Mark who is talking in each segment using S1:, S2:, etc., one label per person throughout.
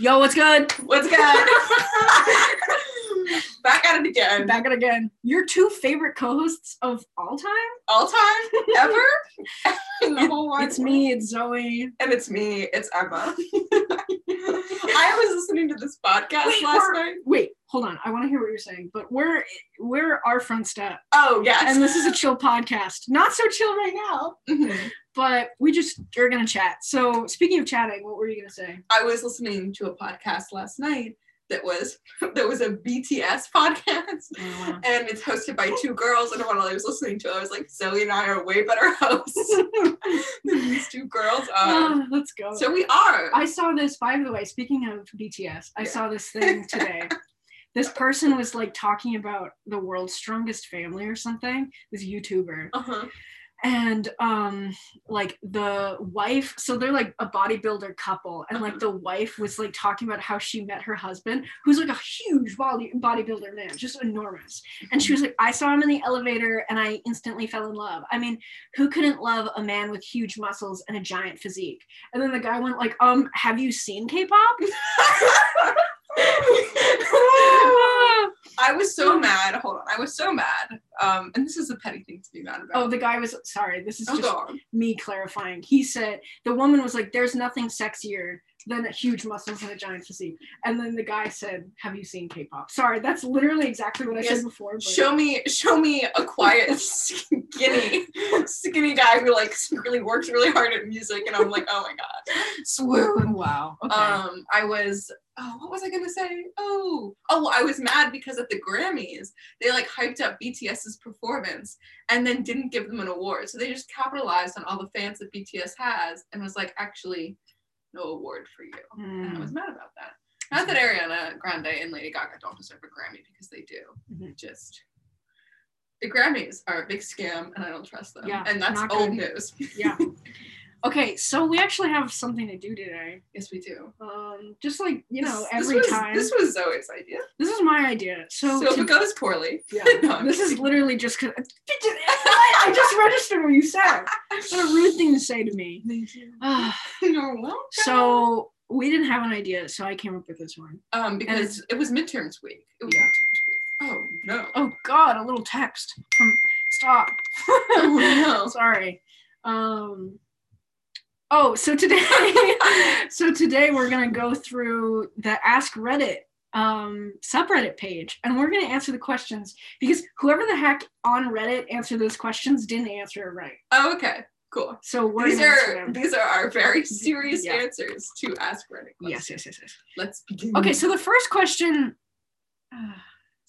S1: Yo, what's good?
S2: What's good? Back at it again.
S1: Back at it again. Your two favorite co-hosts of all time?
S2: All time? Ever? The whole
S1: it's
S2: world.
S1: me, it's Zoe.
S2: And it's me. It's Emma. I was listening to this podcast
S1: Wait,
S2: last night.
S1: Wait, hold on. I want to hear what you're saying. But we're we're our front step,
S2: Oh, yes.
S1: and this is a chill podcast. Not so chill right now,
S2: Mhm.
S1: but we just are gonna chat. So speaking of chatting, what were you gonna say?
S2: I was listening to a podcast last night that was that was a BTS podcast. And it's hosted by two girls, and while I was listening to it, I was like, Zoe and I are way better hosts than these two girls are.
S1: Ah, let's go.
S2: So we are.
S1: I saw this, by the way, speaking of BTS, I
S2: Yeah.
S1: saw this thing today. this person was like talking about the world's strongest family or something, this YouTuber.
S2: uh-huh.
S1: And um like the wife, so they're like a bodybuilder couple, and like
S2: Uh-huh.
S1: the wife was like talking about how she met her husband, who's like a huge body bodybuilder man, just enormous. And she was like, I saw him in the elevator and I instantly fell in love. I mean, who couldn't love a man with huge muscles and a giant physique? And then the guy went like, um, have you seen K-pop?
S2: I was so mad. Hold on. I was so mad. Um, and this is a petty thing to be mad about.
S1: oh, the guy was sorry. This is
S2: Oh,
S1: just me clarifying. He said the woman was like, "There's nothing sexier than a huge muscles and a giant physique." And then the guy said, "Have you seen K-pop?" Sorry, that's literally exactly what I
S2: Yes.
S1: said before. But
S2: Show me, show me a quiet, skinny, skinny guy who like really works really hard at music, and I'm like, oh my god, swoon.
S1: wow. Okay.
S2: Um, I was, oh, what was I gonna say? Oh, oh, I was mad because at the Grammys they like hyped up BTS's performance and then didn't give them an award, so they just capitalized on all the fans that BTS has and was like, actually, no award for you. And I
S1: Hmm.
S2: was mad about that. Not that Ariana Grande and Lady Gaga don't deserve a Grammy because they do.
S1: Mhm.
S2: Just the Grammys are a big scam and I don't trust them.
S1: Yeah,
S2: and that's old news.
S1: yeah. Okay, so we actually have something to do today.
S2: yes, we do.
S1: Um, just like you know,
S2: This-
S1: every
S2: this was,
S1: time.
S2: This was Zoe's idea.
S1: This is my idea. So,
S2: So, if
S1: to-
S2: it goes poorly,
S1: yeah,
S2: No,
S1: this is literally just because I just registered what you said. What a rude thing to say to me. Ah,
S2: no, well,
S1: so we didn't have an idea, so I came up with this one.
S2: um, because it was midterms week. It was
S1: Yeah.
S2: midterms week. Oh no.
S1: Oh God, a little text from stop.
S2: Oh, no.
S1: Sorry. Um. Oh, so today, so today we're gonna go through the Ask Reddit um subreddit page and we're going to answer the questions because whoever the heck on reddit answered those questions didn't answer it right
S2: Oh, okay. Cool.
S1: so we're
S2: These
S1: going to
S2: are these are our very serious
S1: Yeah.
S2: answers to ask Reddit
S1: yes yes yes yes
S2: Let's begin.
S1: okay so the first question uh,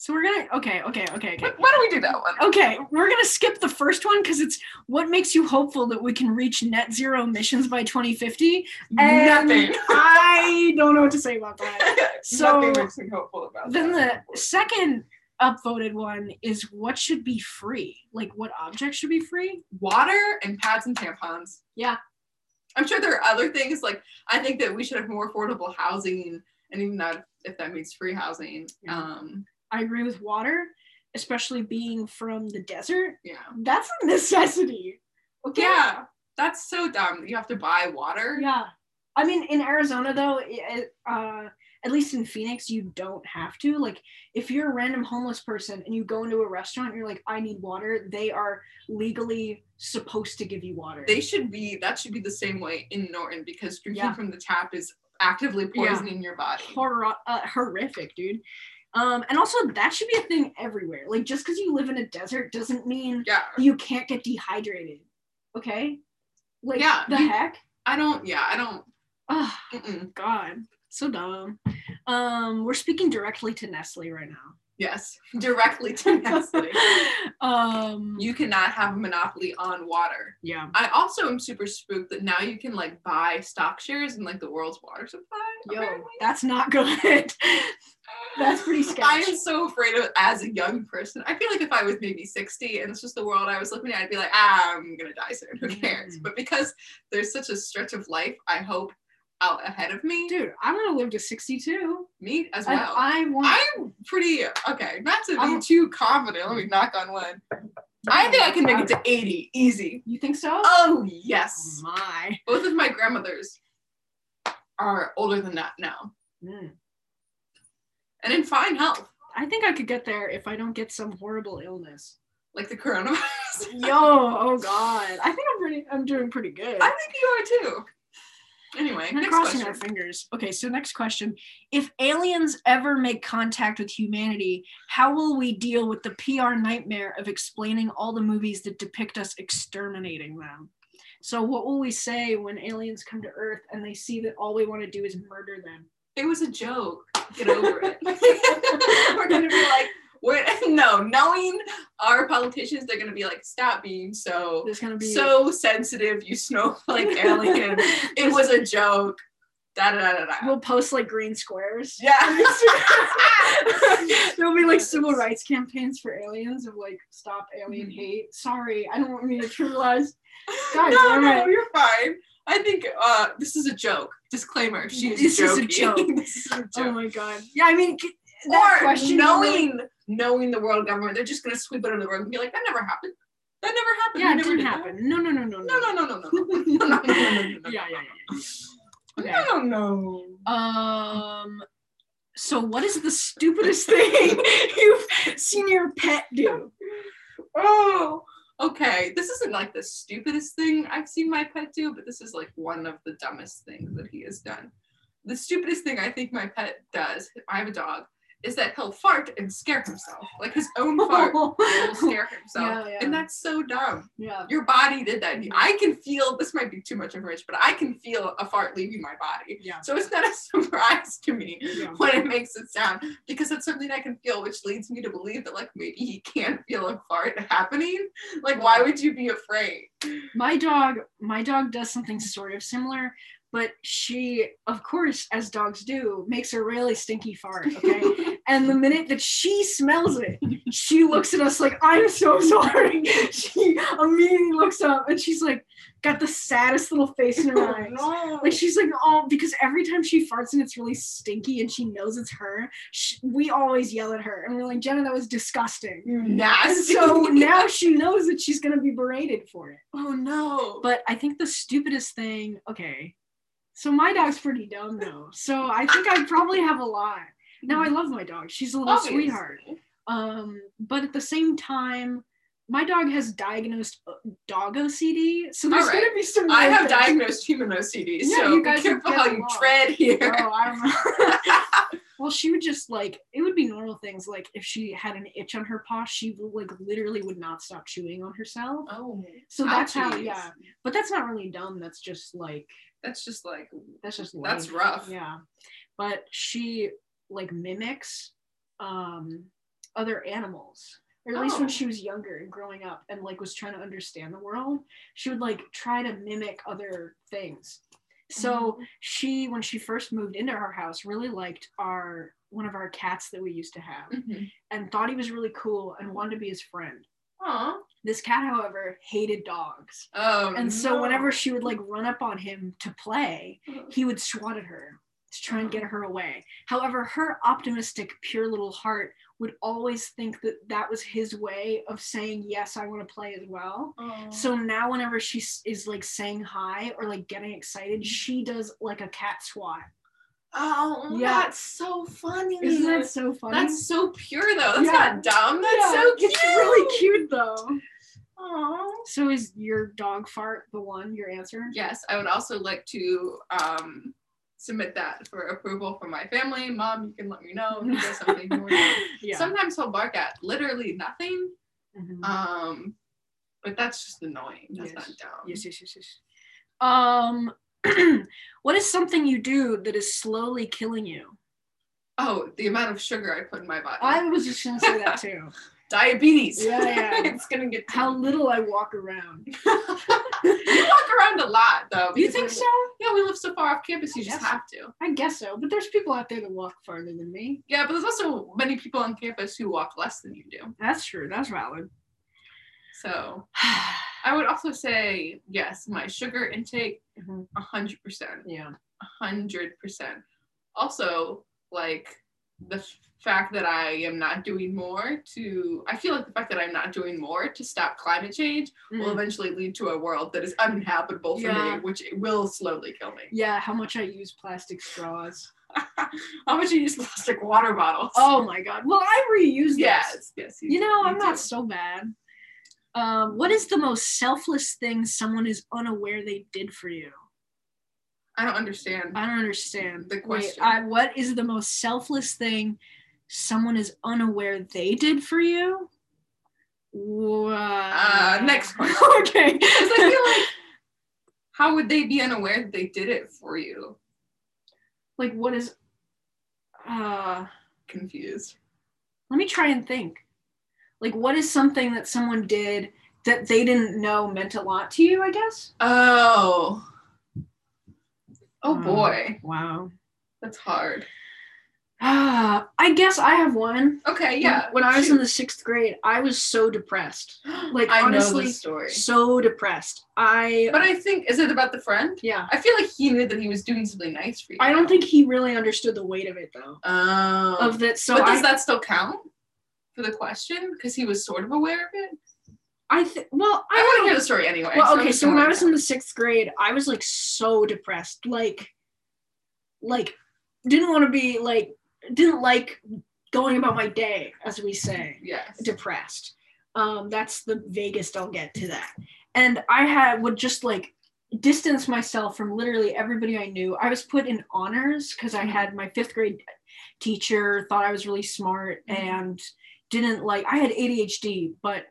S1: so we're gonna okay okay okay okay
S2: Why don't we do that one?
S1: Okay, we're gonna skip the first one because it's what makes you hopeful that we can reach net zero emissions by 2050. And
S2: Nothing.
S1: I don't know what to say about that. So,
S2: Nothing makes me hopeful about
S1: Then
S2: that.
S1: the second upvoted one is what should be free? Like what object should be free?
S2: water and pads and tampons.
S1: Yeah.
S2: I'm sure there are other things like I think that we should have more affordable housing and even that if that means free housing.
S1: Yeah.
S2: Um
S1: I agree with water, especially being from the desert.
S2: yeah.
S1: That's a necessity. Okay.
S2: Yeah. That's so dumb. You have to buy water.
S1: Yeah. I mean, in Arizona, though, it, uh, at least in Phoenix, you don't have to. Like, if you're a random homeless person and you go into a restaurant, and you're like, I need water, they are legally supposed to give you water.
S2: They should be that should be the same way in Norton because drinking
S1: Yeah.
S2: from the tap is actively
S1: Yeah.
S2: poisoning your body.
S1: Horror, uh, horrific, dude. Um, and also, that should be a thing everywhere. Like, just because you live in a desert doesn't mean
S2: Yeah.
S1: you can't get dehydrated. Okay? Like,
S2: Yeah,
S1: the
S2: you-
S1: heck?
S2: I don't yeah, I don't
S1: Oh. God. So dumb. Um, we're speaking directly to Nestle right now.
S2: Yes. Directly to Nestle.
S1: um
S2: You cannot have a monopoly on water.
S1: yeah
S2: I also am super spooked that now you can like buy stock shares in like the world's water supply.
S1: yo
S2: apparently.
S1: that's not good that's pretty sketch.
S2: I am so afraid of it as a young person. I feel like if I was maybe 60 and it's just the world I was living in, I'd be like, ah, I'm gonna die soon. Who cares?
S1: Mm.
S2: But because there's such a stretch of life, I hope out ahead of me,
S1: dude I'm gonna live to 62
S2: me as
S1: and
S2: well.
S1: i want
S2: I'm pretty okay. Not to be
S1: I'm-
S2: too confident. Let me knock on wood. I think I can make it to 80 easy.
S1: you think so
S2: Oh yes.
S1: my
S2: Both of my grandmothers are older than that now.
S1: Mm.
S2: and in fine health,
S1: I think I could get there if I don't get some horrible illness.
S2: like the coronavirus.
S1: Yo, oh god. I think I'm pretty I'm doing pretty good.
S2: I think you are too. Anyway,
S1: I'm
S2: next
S1: crossing
S2: question.
S1: our fingers. Okay, so next question. If aliens ever make contact with humanity, how will we deal with the PR nightmare of explaining all the movies that depict us exterminating them? So, what will we say when aliens come to Earth and they see that all we want to do is murder them?
S2: It was a joke. Get over it. We're gonna be like, we're no, knowing our politicians, they're gonna be like, stop being so
S1: going to be
S2: so sensitive, you snowflake alien. it was a joke. Da da da da
S1: we'll post like green squares.
S2: Yeah.
S1: There'll be like civil rights campaigns for aliens of like stop alien
S2: Mm-hmm.
S1: hate. Sorry, I don't want me to trivialize. God
S2: no, no,
S1: it.
S2: you're fine. I think uh, this is a joke. Disclaimer: She is
S1: This is a
S2: joking.
S1: joke.
S2: this is a joke.
S1: Oh my god. Yeah, I mean that
S2: or
S1: question
S2: knowing knowing the world government, they're just gonna sweep it under the rug and be like, that never happened. That never happened.
S1: Yeah, it
S2: never
S1: didn't
S2: did that."
S1: happen. No, no, no, no,
S2: No, no, no, no, no, no, no, no, no, no, no, no.
S1: Yeah, yeah. Okay.
S2: No, no, no.
S1: Um. So, what is the stupidest thing you've seen your pet do?
S2: Oh, okay. This isn't like the stupidest thing I've seen my pet do, but this is like one of the dumbest things that he has done. The stupidest thing I think my pet does, I have a dog, is that he'll fart and scare himself. Like his own fart will scare himself.
S1: Yeah, yeah.
S2: And that's so dumb.
S1: yeah.
S2: Your body did that. I can feel this might be too much information, but I can feel a fart leaving my body.
S1: Yeah.
S2: So it's not a surprise to me
S1: Yeah.
S2: when it makes it sound because it's something I can feel, which leads me to believe that like maybe he can't feel a fart happening. Like, why would you be afraid?
S1: My dog, my dog does something sort of similar, but she, of course, as dogs do, makes a really stinky fart. Okay. and the minute that she smells it, she looks at us like, I'm so sorry. She immediately looks up and she's like, got the saddest little face in her oh, eyes.
S2: no.
S1: Like she's like, oh, because every time she farts and it's really stinky and she knows it's her, sh we always yell at her and we're like, Jenna, that was disgusting.
S2: you
S1: And
S2: nasty.
S1: so now she knows that she's gonna be berated for it.
S2: oh no.
S1: But I think the stupidest thing, okay, so my dog's pretty dumb though, so I think I probably have a lot. Now I love my dog; she's a little
S2: Obviously.
S1: sweetheart. Um, but at the same time, my dog has diagnosed uh, dog OCD, so there's
S2: right.
S1: gonna be some.
S2: I have diagnosed human OCD,
S1: Yeah,
S2: so
S1: you
S2: be
S1: guys
S2: careful how you
S1: along.
S2: tread here.
S1: Oh, I don't know. well, she would just like it would be normal things like if she had an itch on her paw, she would, like literally would not stop chewing on herself.
S2: Oh,
S1: So that's how, yeah. But that's not really dumb. That's just like
S2: That's just like
S1: that's just
S2: that's rough.
S1: Yeah, but she like mimics um other animals. Or at least when
S2: Oh.
S1: she was younger and growing up and like was trying to understand the world, she would like try to mimic other things. So
S2: Mm-hmm.
S1: she, when she first moved into our house, really liked our one of our cats that we used to have
S2: Mhm.
S1: and thought he was really cool and wanted to be his friend.
S2: Aw.
S1: This cat, however, hated dogs.
S2: Oh,
S1: And so
S2: no.
S1: whenever she would like run up on him to play, he would swat at her to try and get her away. However, her optimistic, pure little heart would always think that that was his way of saying, Yes, I want to play as well.
S2: Aw.
S1: So now, whenever she is like saying hi or like getting excited, she does like a cat swat.
S2: oh,
S1: Yeah.
S2: that's so funny.
S1: Isn't that so funny?
S2: That's so pure though. That's
S1: Yeah.
S2: not dumb. That's
S1: Yeah,
S2: so cute.
S1: It's really cute though.
S2: Aw.
S1: So is your dog fart the one? Your answer?
S2: Yes, I would also like to um, submit that for approval from my family. Mom, you can let me know if does something more.
S1: Yeah.
S2: Sometimes he'll bark at literally nothing.
S1: Mhm.
S2: Um, but that's just annoying. That's
S1: Yes.
S2: not dumb.
S1: Yes, yes, yes, yes. Um, what is something you do that is slowly killing you?
S2: Oh, the amount of sugar I put in my body.
S1: I was just gonna say that too.
S2: Diabetes.
S1: Yeah, yeah.
S2: it's gonna get
S1: How little I walk around.
S2: you walk around a lot though.
S1: You think so?
S2: Yeah, we live so far off campus, you just have to.
S1: I guess so. But there's people out there that walk farther than me.
S2: Yeah, but there's also many people on campus who walk less than you do.
S1: That's true. That's valid.
S2: So I would also say yes, my sugar intake,
S1: Mhm.
S2: a hundred percent,
S1: Yeah.
S2: a hundred percent. Also, like the fact that I am not doing more to, I feel like the fact that I'm not doing more to stop climate change will
S1: Mm.
S2: eventually lead to a world that is uninhabitable for
S1: Yeah.
S2: me, which it will slowly kill me.
S1: Yeah. How much I use plastic straws.
S2: How much you use plastic water bottles?
S1: Oh my god. Well, I reuse this.
S2: yes, yes.
S1: You know, I'm
S2: do.
S1: not so bad. Um, what is the most selfless thing someone is unaware they did for you?
S2: I don't understand.
S1: I don't understand
S2: The
S1: Wait,
S2: question.
S1: I, what is the most selfless thing someone is unaware they did for you? Wow.
S2: Uh, next question.
S1: okay.
S2: Because I feel like, how would they be unaware that they did it for you?
S1: like what is uh
S2: Confused.
S1: let me try and think like what is something that someone did that they didn't know meant a lot to you i guess
S2: Oh. Oh
S1: Um,
S2: boy,
S1: wow
S2: that's hard.
S1: Ah i guess i have one
S2: Okay, yeah.
S1: when i was in the sixth grade i was so depressed like,
S2: I know
S1: honestly,
S2: the story.
S1: so depressed i
S2: But I think is it about the friend?
S1: yeah
S2: I feel like he knew that he was doing something nice for you.
S1: i don't think he really understood the weight of it though
S2: Oh.
S1: of that so
S2: but does
S1: I,
S2: that still count for the question? Because he was sort of aware of it.
S1: I think well
S2: I
S1: i
S2: want to hear the story anyway.
S1: Well, okay,
S2: just
S1: so when I was in the sixth grade, I was like so depressed. Like, like didn't want to be like didn't like going about my day, as we say,
S2: yes.
S1: depressed. Um, that's the vaguest I'll get to that. And I had would just like distance myself from literally everybody I knew. I was put in honors because I had my fifth grade teacher thought I was really smart
S2: Mhm.
S1: and didn't like I had ADHD, but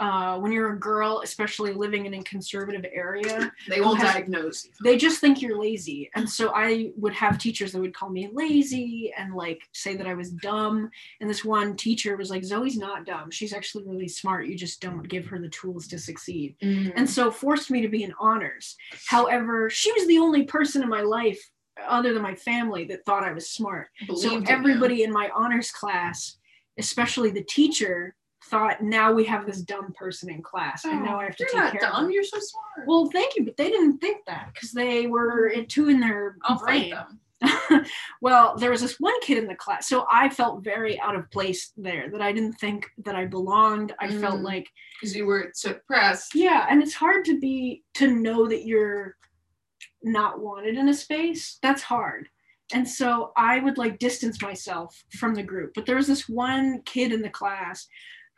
S1: uh, when you're a girl, especially living in a conservative area,
S2: They will
S1: has-
S2: diagnose you.
S1: they just think you're lazy. And so I would have teachers that would call me lazy and like say that I was dumb. And this one teacher was like, Zoe's not dumb. She's actually really smart. You just don't give her the tools to succeed. And so forced me to be in honors. However, she was the only person in my life other than my family that thought I was smart.
S2: Believed
S1: So everybody in my honors class, especially the teacher, thought now we have this dumb person in class and now I have to
S2: Oh, You're
S1: take
S2: not
S1: care of
S2: dumb.
S1: them.
S2: You're so smart.
S1: Well, thank you, but they didn't think that because they were too in their
S2: I'll
S1: brain.
S2: them.
S1: well, there was this one kid in the class, so I felt very out of place there. That I didn't think that I belonged. I felt
S2: Mm.
S1: like
S2: Because you were suppressed.
S1: yeah, and it's hard to be to know that you're not wanted in a space. That's hard. And so I would like distance myself from the group. But there was this one kid in the class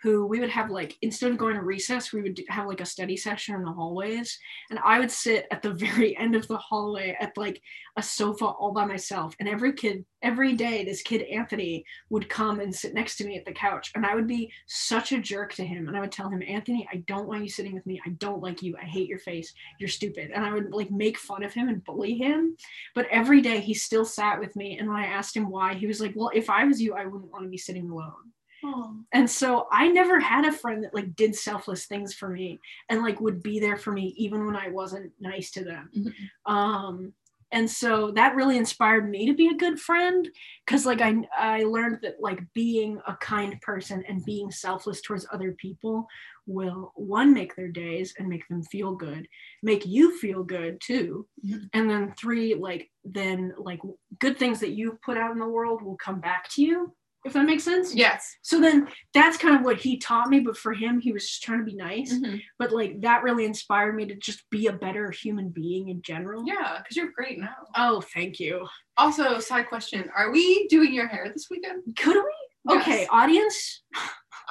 S1: who we would have like instead of going to recess, we would have like a study session in the hallways, and I would sit at the very end of the hallway at like a sofa all by myself. And every kid, every day, this kid Anthony would come and sit next to me at the couch, and I would be such a jerk to him, and I would tell him, Anthony, I don't want you sitting with me. I don't like you. I hate your face. You're stupid. And I would like make fun of him and bully him. But every day he still sat with me, and when I asked him why, he was like, Well, if I was you, I wouldn't want to be sitting alone.
S2: Oh.
S1: And so I never had a friend that like did selfless things for me and like would be there for me even when I wasn't nice to them.
S2: Mhm.
S1: Um and so that really inspired me to be a good friend cuz like I I learned that like being a kind person and being selfless towards other people will one make their days and make them feel good, make you feel good too.
S2: Mhm.
S1: And then three like then like good things that you put out in the world will come back to you. If that makes sense?
S2: Yes.
S1: So then that's kind of what he taught me, but for him, he was just trying to be nice.
S2: Mhm.
S1: But like that really inspired me to just be a better human being in general.
S2: Yeah, because you're great now.
S1: Oh, thank you.
S2: Also, side question: Are we doing your hair this weekend?
S1: Could we?
S2: Yes.
S1: Okay, audience.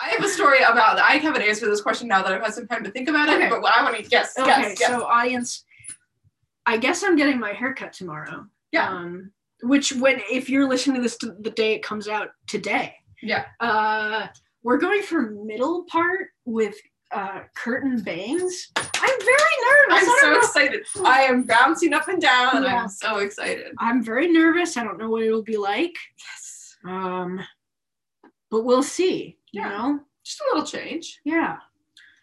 S2: I have a story about. I have an answer to this question now that I've had some time to think about it.
S1: Okay.
S2: But what I want to guess,
S1: Okay,
S2: guess, guess.
S1: so audience, I guess I'm getting my haircut tomorrow.
S2: Yeah.
S1: Um, which when if you're listening to this the day it comes out today,
S2: yeah.
S1: uh, we're going for middle part with uh curtain bangs. I'm very nervous.
S2: I'm so
S1: know-
S2: excited. I am bouncing up and down,
S1: Yeah.
S2: I'm so excited.
S1: I'm very nervous. I don't know what it'll be like.
S2: Yes.
S1: Um, but we'll see. You
S2: Yeah.
S1: know?
S2: Just a little change.
S1: Yeah.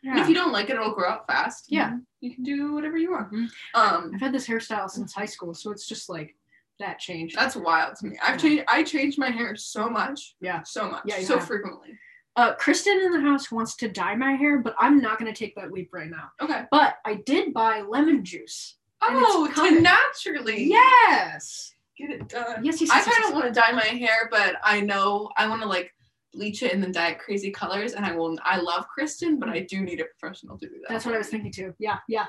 S2: And
S1: Yeah.
S2: if you don't like it, it'll grow out fast.
S1: Yeah.
S2: You can do whatever you want.
S1: Mhm.
S2: Um,
S1: I've had this hairstyle since high school, so it's just like that change.
S2: that's wild to me. I've
S1: Yeah.
S2: changed. I changed my hair so much.
S1: Yeah.
S2: So much.
S1: Yeah,
S2: so
S1: have.
S2: frequently.
S1: Uh, Kristen in the house wants to dye my hair, but I'm not going to take that leap right now.
S2: Okay.
S1: But I did buy lemon juice.
S2: Oh, to naturally
S1: Yes.
S2: get it done.
S1: Yes, yes,
S2: I
S1: yes, yes,
S2: kind of
S1: yes.
S2: want to dye my hair, but I know I want to like bleach it and then dye it crazy colors. And I will. I love Kristen, but I do need a professional to do that.
S1: That's what I was thinking too. Yeah, yeah.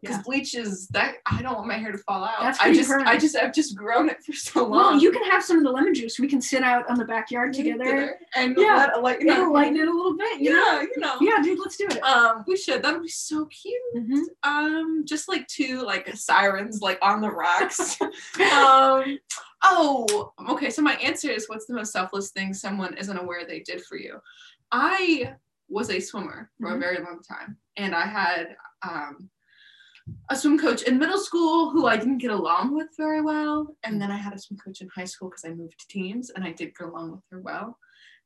S2: Because
S1: Yeah.
S2: bleach is that I don't want my hair to fall out.
S1: That's
S2: I just I just I've just grown it for so long.
S1: Well, you can have some of the lemon juice. We can sit out on the backyard together.
S2: and
S1: Yeah.
S2: let lighten
S1: It'll lighten it a little bit. You know?
S2: Yeah, you know.
S1: Yeah, dude, let's do it.
S2: Um, we should. That would be so cute.
S1: Mhm.
S2: Um, just like two like sirens like on the rocks. um, oh, okay. So my answer is, what's the most selfless thing someone isn't aware they did for you? I was a swimmer for a
S1: Mhm.
S2: very long time, and I had um a swim coach in middle school who I didn't get along with very well, and then I had a swim coach in high school because I moved to teams, and I did get along with her well.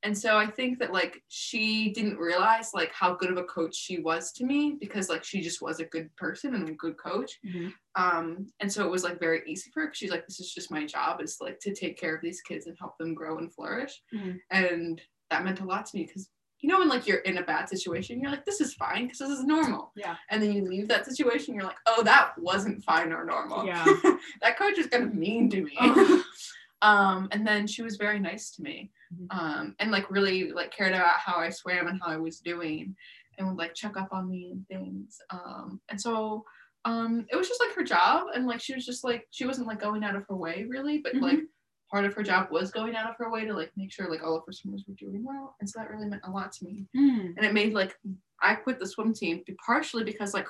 S2: And so I think that like she didn't realize like how good of a coach she was to me because like she just was a good person and a good coach.
S1: Mhm.
S2: Um, and so it was like very easy for her 'cause she's like, this is just my job is like to take care of these kids and help them grow and flourish.
S1: Mhm.
S2: And that meant a lot to me because you know when like you're in a bad situation, you're like, this is fine because this is normal.
S1: Yeah.
S2: And then you leave that situation, you're like, oh, that wasn't fine or normal.
S1: Yeah.
S2: that coach is kind of mean to me.
S1: Oh.
S2: um, and then she was very nice to me.
S1: Mhm.
S2: Um, and like really like cared about how I swam and how I was doing and would like check up on me and things. Um, and so um it was just like her job and like she was just like she wasn't like going out of her way really, but
S1: Mhm.
S2: like part of her job was going out of her way to like make sure like all of her swimmers were doing well. And so that really meant a lot to me
S1: Mm.
S2: and it made like I quit the swim team partially because like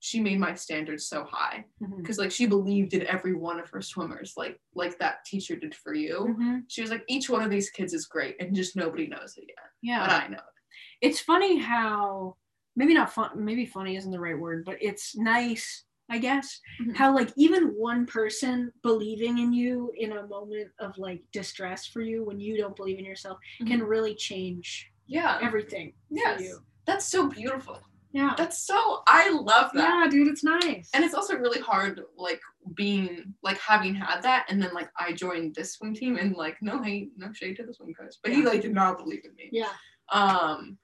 S2: she made my standards so high because like she believed in every one of her swimmers like like that teacher did for you.
S1: Mhm.
S2: She was like each one of these kids is great and just nobody knows it yet,
S1: Yeah.
S2: but I know. it.
S1: it's funny how maybe not fun maybe funny isn't the right word but it's nice i guess.
S2: Mhm.
S1: how like even one person believing in you in a moment of like distress for you when you don't believe in yourself can really change
S2: Yeah,
S1: everything
S2: yes,
S1: for you.
S2: That's so beautiful.
S1: yeah.
S2: That's so I love that.
S1: yeah dude it's nice.
S2: And it's also really hard, like being like having had that, and then like I joined this swim team, and like no hate, no shade to the swim coach, but he like did not believe in me.
S1: yeah.
S2: Um,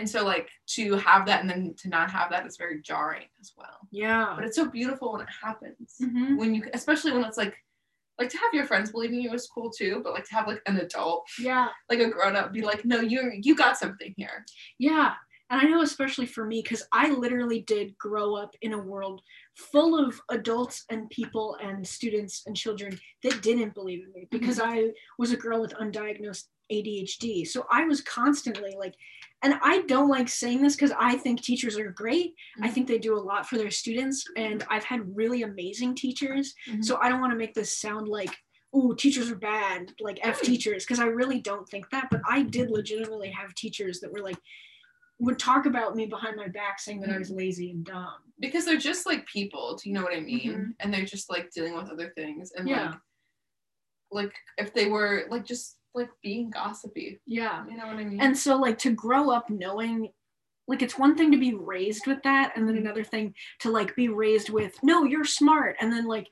S2: and so like to have that and then to not have that is very jarring as well.
S1: yeah
S2: But it's so beautiful when it happens.
S1: Mhm.
S2: When you, especially when it's like, like to have your friends believing you is cool too. But like to have like an adult,
S1: yeah
S2: like a grown up, be like, no, you you got something here.
S1: Yeah. And I know, especially for me, because I literally did grow up in a world full of adults and people and students and children that didn't believe in me because I was a girl with undiagnosed ADHD. So I was constantly like, and I don't like saying this because I think teachers are great. I
S2: Mhm.
S1: think they do a lot for their students. And I've had really amazing teachers.
S2: Mhm.
S1: So I don't want to make this sound like, oh, teachers are bad, like F teachers, because I really don't think that. But I did legitimately have teachers that were like, would talk about me behind my back saying that I was lazy and dumb.
S2: Because they're just like people. Do you know what I mean?
S1: Mhm.
S2: And they're just like dealing with other things and
S1: Yeah.
S2: like, like if they were like just like being gossipy.
S1: Yeah.
S2: You know what I mean?
S1: And so, like, to grow up knowing, like, it's one thing to be raised with that, and then
S2: Mhm.
S1: another thing to, like, be raised with, no, you're smart. And then, like,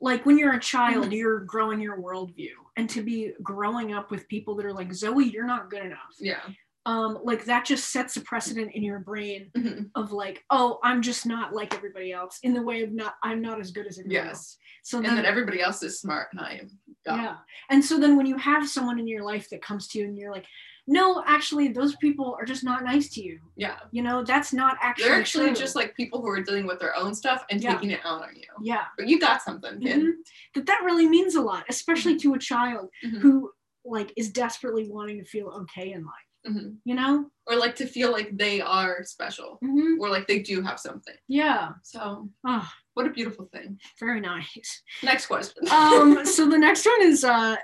S1: like when you're a child,
S2: Mhm.
S1: you're growing your worldview, and to be growing up with people that are like, Zoe, you're not good enough.
S2: yeah.
S1: Um, like that just sets a precedent in your brain
S2: Mhm.
S1: of like, oh, I'm just not like everybody else in the way of not, I'm not as good as everybody else.
S2: Yes.
S1: So
S2: And
S1: then,
S2: that everybody else is smart and I am dumb.
S1: yeah. And so then when you have someone in your life that comes to you and you're like, no, actually, those people are just not nice to you.
S2: Yeah.
S1: You know, that's not actually.
S2: They're actually
S1: true.
S2: just like people who are dealing with their own stuff and
S1: Yeah.
S2: taking it out on you.
S1: yeah.
S2: But you got something, kid.
S1: Mhm. That that really means a lot, especially to a child
S2: Mhm.
S1: who like is desperately wanting to feel okay in life.
S2: Mhm.
S1: You know?
S2: Or like to feel like they are special
S1: Mm-hmm.
S2: or like they do have something.
S1: Yeah.
S2: So,
S1: Oh,
S2: what a beautiful thing.
S1: very nice.
S2: Next question.
S1: um so the next one is uh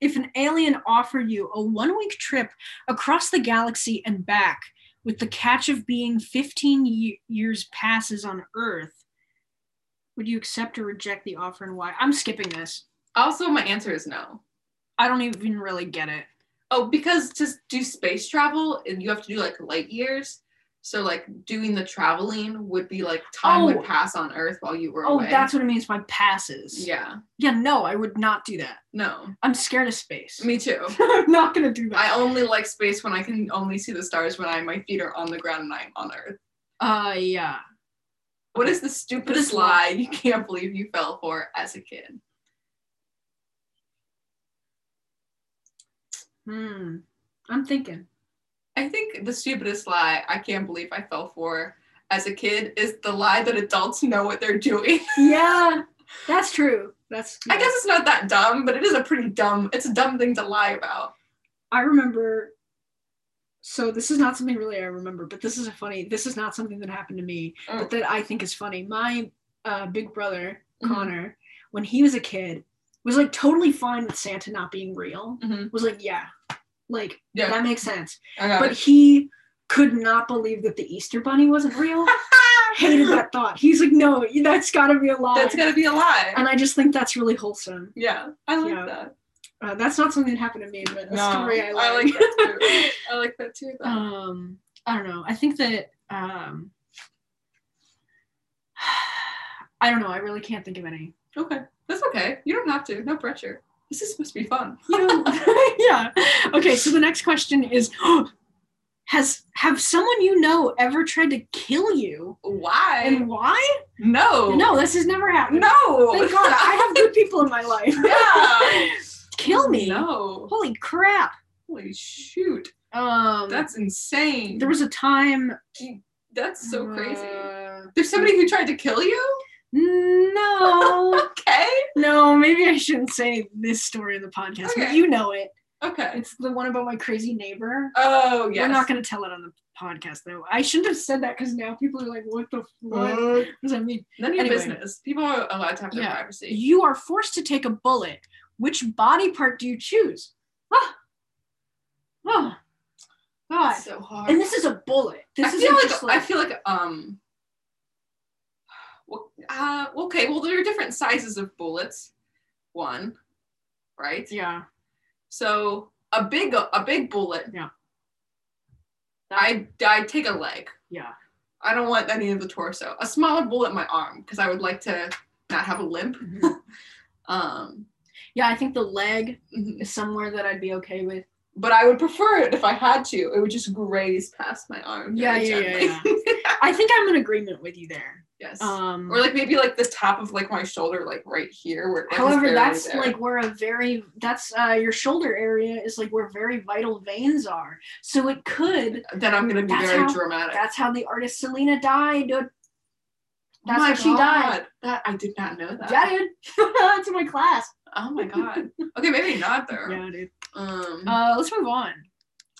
S1: if an alien offered you a one week trip across the galaxy and back with the catch of being 15 ye- years passes on earth would you accept or reject the offer and why i'm skipping this
S2: also, my answer is no.
S1: i don't even really get it
S2: Oh, because to do space travel, you have to do like light years. So like doing the traveling would be like time
S1: Oh.
S2: would pass on Earth while you were
S1: oh
S2: away.
S1: that's what it means by passes
S2: yeah.
S1: yeah no i would not do that
S2: No,
S1: i'm scared of space
S2: me too.
S1: i'm not gonna do that.
S2: I only like space when I can only see the stars when I my feet are on the ground and I'm on Earth.
S1: uh yeah
S2: What is the stupidest lie you can't believe you fell for as a kid?
S1: Hmm i'm thinking
S2: I think the stupidest lie I can't believe I fell for as a kid is the lie that adults know what they're doing.
S1: Yeah, that's true. That's
S2: I guess it's not that dumb, but it is a pretty dumb. It's a dumb thing to lie about.
S1: I remember. So this is not something really I remember, but this is a funny. This is not something that happened to me,
S2: Oh.
S1: but that I think is funny. My uh, big brother
S2: Mhm.
S1: Connor, when he was a kid, was like totally fine with Santa not being real.
S2: Mhm.
S1: Was like, yeah, like
S2: Yeah,
S1: that makes sense. But
S2: it.
S1: he could not believe that the Easter Bunny wasn't real. Hated that thought. He's like, no, that's got to be a lie.
S2: That's gotta be a lie.
S1: and I just think that's really wholesome.
S2: yeah, I like
S1: Yeah.
S2: that.
S1: Uh, that's not something that happened to me, but a
S2: No,
S1: story I like.
S2: I like that too. I like that too. though.
S1: um, I don't know. I think that um, I don't know. I really can't think of any.
S2: Okay, that's okay. You don't have to. No pressure. This is supposed to be fun.
S1: Yeah. Okay, so the next question is: Has have someone you know ever tried to kill you,
S2: Why?
S1: and why?
S2: no.
S1: No, this has never happened.
S2: No.
S1: Thank God, I have good people in my life.
S2: Yeah.
S1: Kill me.
S2: No.
S1: Holy crap.
S2: Holy shoot.
S1: Um,
S2: That's insane.
S1: there was a time.
S2: That's so crazy.
S1: uh,
S2: There's somebody who tried to kill you?
S1: No,
S2: Okay.
S1: no. Maybe I shouldn't say this story in the podcast, but you know it.
S2: Okay.
S1: It's the one about my crazy neighbor.
S2: Oh, yes.
S1: We're not going to tell it on the podcast, though. I shouldn't have said that because now people are like, "What the what
S2: What?
S1: does that mean?"
S2: None of your
S1: Anyway.
S2: business. People are allowed to have their
S1: Yeah.
S2: privacy.
S1: You are forced to take a bullet. Which body part do you choose? Ah, oh, God.
S2: That's so hard.
S1: And this is a bullet. This
S2: I
S1: is
S2: feel like,
S1: just
S2: I feel like um uh, okay, well there are different sizes of bullets. One, right?
S1: yeah.
S2: So a big a big bullet.
S1: Yeah.
S2: I I take a leg.
S1: Yeah.
S2: I don't want any of the torso. A smaller bullet in my arm because I would like to not have a limp.
S1: Mhm.
S2: Um,
S1: Yeah, I think the leg
S2: mhm.
S1: is somewhere that I'd be okay with.
S2: but I would prefer it if I had to. It would just graze past my arm.
S1: Yeah,
S2: very
S1: yeah, yeah,
S2: gently.
S1: I think I'm in agreement with you there.
S2: yes.
S1: Um,
S2: or like maybe like the top of like my shoulder, like right here. Where like,
S1: however, that's
S2: there.
S1: like where a very that's uh, your shoulder area is like where very vital veins are. So it could.
S2: Then I'm gonna be very
S1: how-
S2: dramatic.
S1: That's how the artist Selena died.
S2: Oh
S1: That's
S2: my
S1: how she died.
S2: That I did not know that.
S1: Yeah, dude. That's in my class.
S2: Oh my god. Okay, maybe not though.
S1: Yeah, dude.
S2: Um,
S1: Uh, let's move on.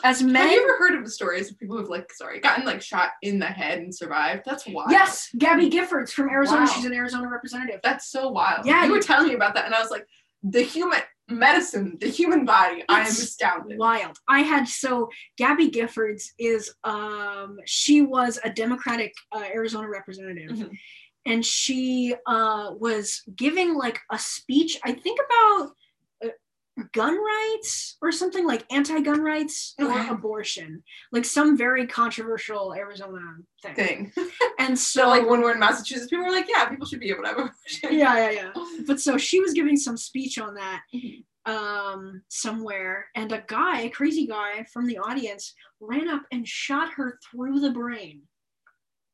S1: As men,
S2: have you ever heard of the stories of people who've like sorry gotten like shot in the head and survived? That's wild.
S1: yes, Gabby Giffords from Arizona.
S2: Wow.
S1: She's an Arizona representative.
S2: That's so wild.
S1: Yeah,
S2: you were telling me about that, and I was like, the human medicine, the human body. I am astounded.
S1: wild. I had so Gabby Giffords is um she was a Democratic uh, Arizona representative.
S2: Mhm.
S1: And she uh, was giving like a speech, I think about gun rights or something like anti-gun rights or abortion, like some very controversial Arizona thing.
S2: Thing.
S1: And so,
S2: So like when we're in Massachusetts, people were like, yeah, people should be able to have abortion.
S1: yeah, yeah, yeah. But so she was giving some speech on that
S2: Mhm.
S1: um somewhere and a guy a crazy guy from the audience ran up and shot her through the brain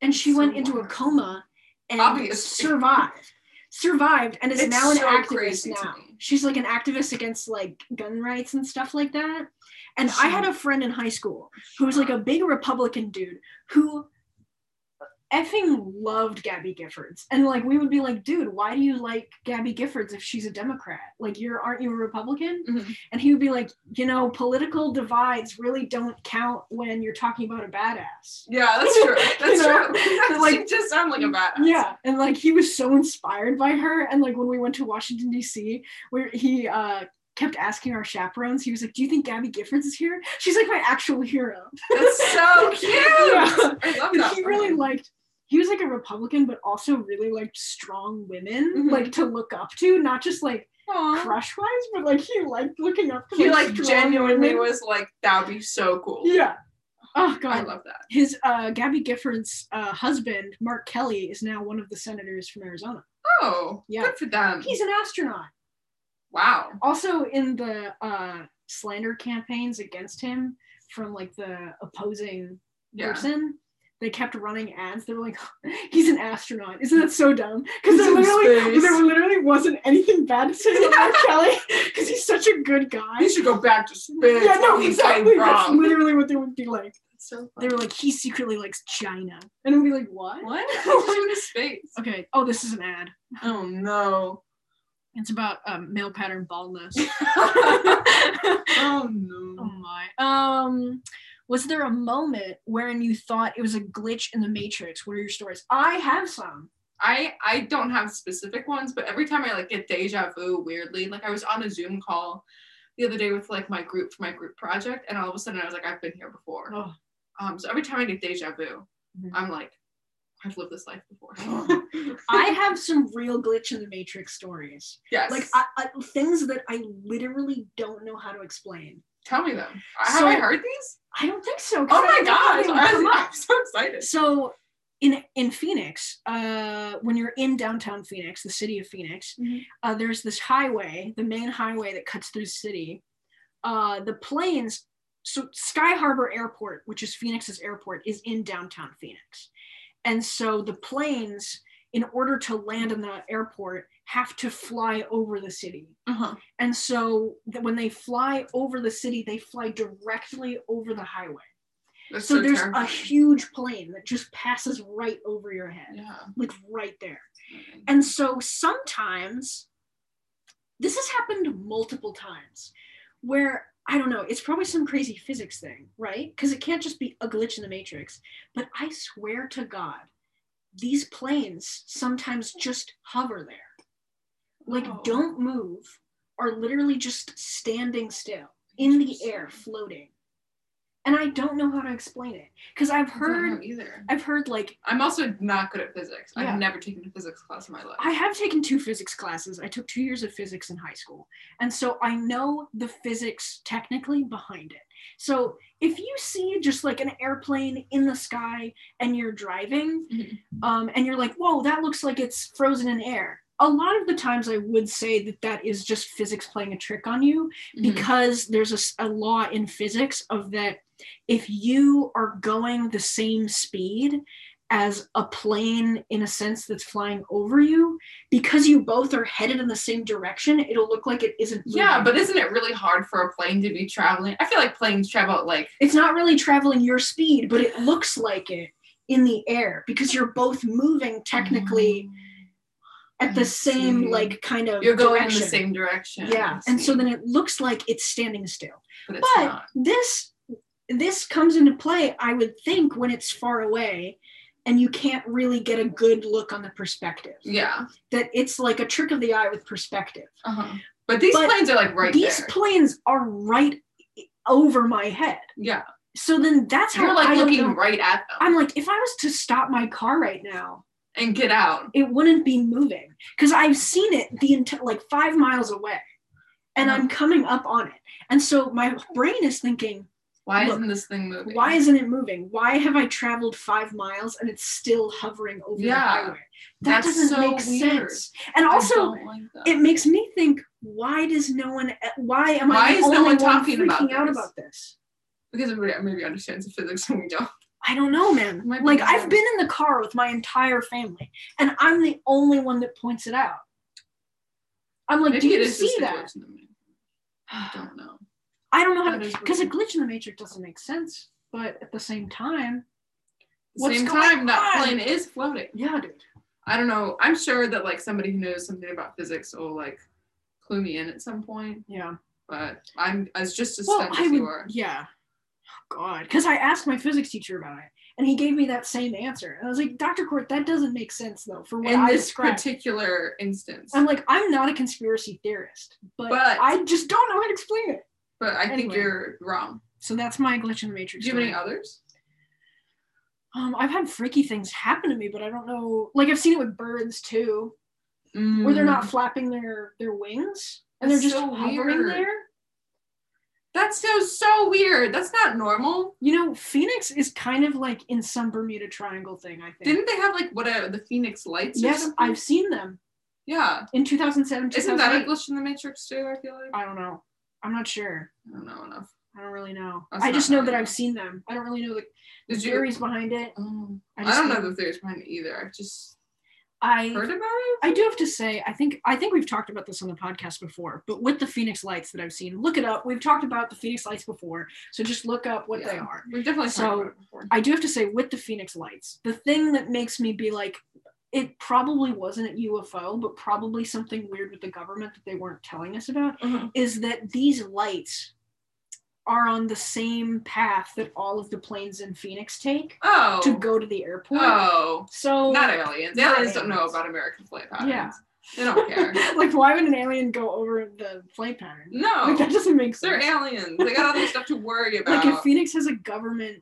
S1: and she
S2: So
S1: went into a coma and
S2: Obviously.
S1: survived survived and is
S2: It's
S1: now an
S2: so
S1: activist now. she's like an activist against like gun rights and stuff like that. And i had a friend in high school who was like a big republican dude who effing loved Gabby Giffords. And like we would be like, dude, why do you like Gabby Giffords if she's a Democrat? Like you're aren't you a Republican?
S2: Mhm.
S1: And he would be like, you know, political divides really don't count when you're talking about a badass.
S2: Yeah, that's true. That's
S1: You know,
S2: true.
S1: Like-
S2: just sound like a badass.
S1: Yeah. And like he was so inspired by her. And like when we went to Washington, DC, where he uh kept asking our chaperones, he was like, Do you think Gabby Giffords is here? She's like my actual hero.
S2: That's so cute.
S1: Yeah.
S2: I love that.
S1: he really liked he was like a republican but also really liked strong women
S2: Mhm.
S1: like to look up to not just like crush wise but like he liked looking up to
S2: He like
S1: strong
S2: genuinely
S1: women.
S2: was like, that would be so cool.
S1: yeah oh god, I
S2: love that.
S1: his uh gabby gifford's uh husband mark kelly is now one of the senators from arizona
S2: Oh,
S1: Yeah.
S2: good for them.
S1: he's an astronaut
S2: wow.
S1: also in the uh slander campaigns against him from like the opposing
S2: Yeah.
S1: person they kept running ads. They were like, "He's an astronaut." Isn't that so dumb? Because there literally,
S2: space.
S1: there literally wasn't anything bad to say about Kelly because he's such a good guy.
S2: He should go back to space.
S1: yeah, no, exactly. That's literally what they would be like.
S2: So
S1: They were like, he secretly likes China. And I'd be like, what?
S2: what? Going to space?
S1: Okay. Oh, this is an ad.
S2: Oh no.
S1: It's about um, male pattern baldness.
S2: oh no.
S1: Oh my. Um, was there a moment wherein you thought it was a glitch in the matrix? What are your stories? I have some.
S2: I I don't have specific ones, but every time I like get deja vu weirdly, like I was on a Zoom call the other day with like my group for my group project, and all of a sudden I was like, I've been here before.
S1: Oh.
S2: Um, so every time I get deja vu,
S1: Mhm.
S2: I'm like, I've lived this life before.
S1: I have some real glitch in the matrix stories.
S2: yes.
S1: Like I, I, things that I literally don't know how to explain.
S2: Tell me them. Have I heard these?
S1: I don't think so.
S2: Oh my
S1: don't know how
S2: gosh!
S1: they would come
S2: I'm. So excited.
S1: So in in Phoenix, uh, when you're in downtown Phoenix, the city of Phoenix,
S2: Mhm.
S1: uh, there's this highway, the main highway that cuts through the city. Uh, the planes, so Sky Harbor Airport, which is Phoenix's airport, is in downtown Phoenix, and so the planes, in order to land in the airport, have to fly over the city.
S2: Uh-huh.
S1: And so that when they fly over the city, they fly directly over the highway.
S2: That's
S1: So, there's
S2: terrifying.
S1: a huge plane that just passes right over your head,
S2: Yeah.
S1: like right there. And so sometimes this has happened multiple times where I don't know, it's probably some crazy physics thing, right? Because it can't just be a glitch in the matrix. But I swear to God, these planes sometimes just hover there. Like,
S2: Oh.
S1: don't move, are literally just standing still in the air, floating. And I don't know how to explain it. Because I've
S2: I don't know
S1: heard
S2: either.
S1: I've heard like
S2: I'm also not good at physics.
S1: Yeah.
S2: I've never taken a physics class in my life.
S1: I have taken two physics classes. I took two years of physics in high school. And so I know the physics technically behind it. So if you see just like an airplane in the sky and you're driving,
S2: Mhm.
S1: um, and you're like, whoa, that looks like it's frozen in air. A lot of the times I would say that that is just physics playing a trick on you
S2: Mhm.
S1: because there's a law in physics of that if you are going the same speed as a plane in a sense that's flying over you because you both are headed in the same direction it'll look like it isn't
S2: Yeah, but isn't it really hard for a plane to be traveling? I feel like planes travel like
S1: it's not really traveling your speed but it looks like it in the air because you're both moving technically at the same like kind of
S2: you're going
S1: direction.
S2: in the same direction.
S1: yeah and so then it looks like it's standing still
S2: but
S1: but this this comes into play i would think when it's far away and you can't really get a good look on the perspective
S2: Yeah.
S1: that it's like a trick of the eye with perspective
S2: Uh-huh. But these
S1: But
S2: planes are like right
S1: these
S2: there.
S1: planes are right over my head
S2: yeah.
S1: so then that's how
S2: You're like
S1: I
S2: looking right at them
S1: i'm like if i was to stop my car right now
S2: and get out.
S1: it wouldn't be moving because i've seen it the entire like five miles away and
S2: Uh-huh.
S1: i'm coming up on it and so my brain is thinking
S2: Why isn't this thing moving?
S1: why isn't it moving? Why have I traveled five miles and it's still hovering over the highway? That doesn't
S2: so
S1: make
S2: weird.
S1: sense. And also,
S2: like
S1: it makes me think: Why does no one? Why am
S2: Why
S1: I the
S2: is no one
S1: one
S2: talking
S1: freaking
S2: about
S1: out about this?
S2: because everybody maybe understands the physics and we don't.
S1: I don't know, man. Like I've been in the car with my entire family, and I'm the only one that points it out. I'm like,
S2: Maybe
S1: do you see that?
S2: glitch in the matrix. I don't know.
S1: I don't know how
S2: That
S1: to
S2: is
S1: because a glitch in the matrix doesn't make sense. But at the same time,
S2: the
S1: What's
S2: same time, that plane is floating.
S1: yeah, dude.
S2: I don't know. I'm sure that like somebody who knows something about physics will like clue me in at some point.
S1: Yeah.
S2: But I'm as just as
S1: Well,
S2: stunned
S1: I
S2: as
S1: would,
S2: you are.
S1: yeah. God, because I asked my physics teacher about it, and he gave me that same answer, and I was like, Dr. Court, that doesn't make sense though for what
S2: In
S1: I
S2: this
S1: described.
S2: particular instance.
S1: I'm like, I'm not a conspiracy theorist, but,
S2: But-
S1: I just don't know how to explain it.
S2: but I think you're wrong.
S1: So that's my glitch in the matrix.
S2: Do you have any others?
S1: Um, I've had freaky things happen to me, but I don't know. Like I've seen it with birds too, where
S2: Mm.
S1: they're not flapping their their wings and they're just
S2: so
S1: hovering
S2: weird.
S1: there.
S2: That's so so weird. That's not normal.
S1: You know, Phoenix is kind of like in some Bermuda Triangle thing. I think.
S2: Didn't they have like what a the Phoenix lights?
S1: yes? I've seen them
S2: Yeah.
S1: in 2007.
S2: Isn't that a glitch in the Matrix too? I feel like
S1: I don't know. I'm not sure.
S2: I don't know enough.
S1: I don't really know.
S2: That's
S1: I just know that I've seen them. I don't really know the, the theories behind it.
S2: Oh,
S1: I
S2: I, don't know
S1: know-
S2: the theories behind it either. I've just
S1: I
S2: heard about it.
S1: I do have to say, I think I think we've talked about this on the podcast before, but with the Phoenix Lights that I've seen, look it up. We've talked about the Phoenix Lights before, so just look up what they are.
S2: We've definitely
S1: So,
S2: talked about it before.
S1: I do have to say, with the Phoenix Lights, the thing that makes me be like, it probably wasn't a UFO, but probably something weird with the government that they weren't telling us about,
S2: Uh-huh.
S1: is that these lights are on the same path that all of the planes in Phoenix take
S2: Oh.
S1: to go to the airport.
S2: Oh.
S1: So
S2: Not aliens.
S1: Not
S2: aliens don't know about American flight patterns.
S1: Yeah.
S2: They don't care.
S1: like, why would an alien go over the flight pattern?
S2: No.
S1: Like, that doesn't make
S2: They're aliens. They got other stuff to worry about.
S1: Like, if Phoenix has a government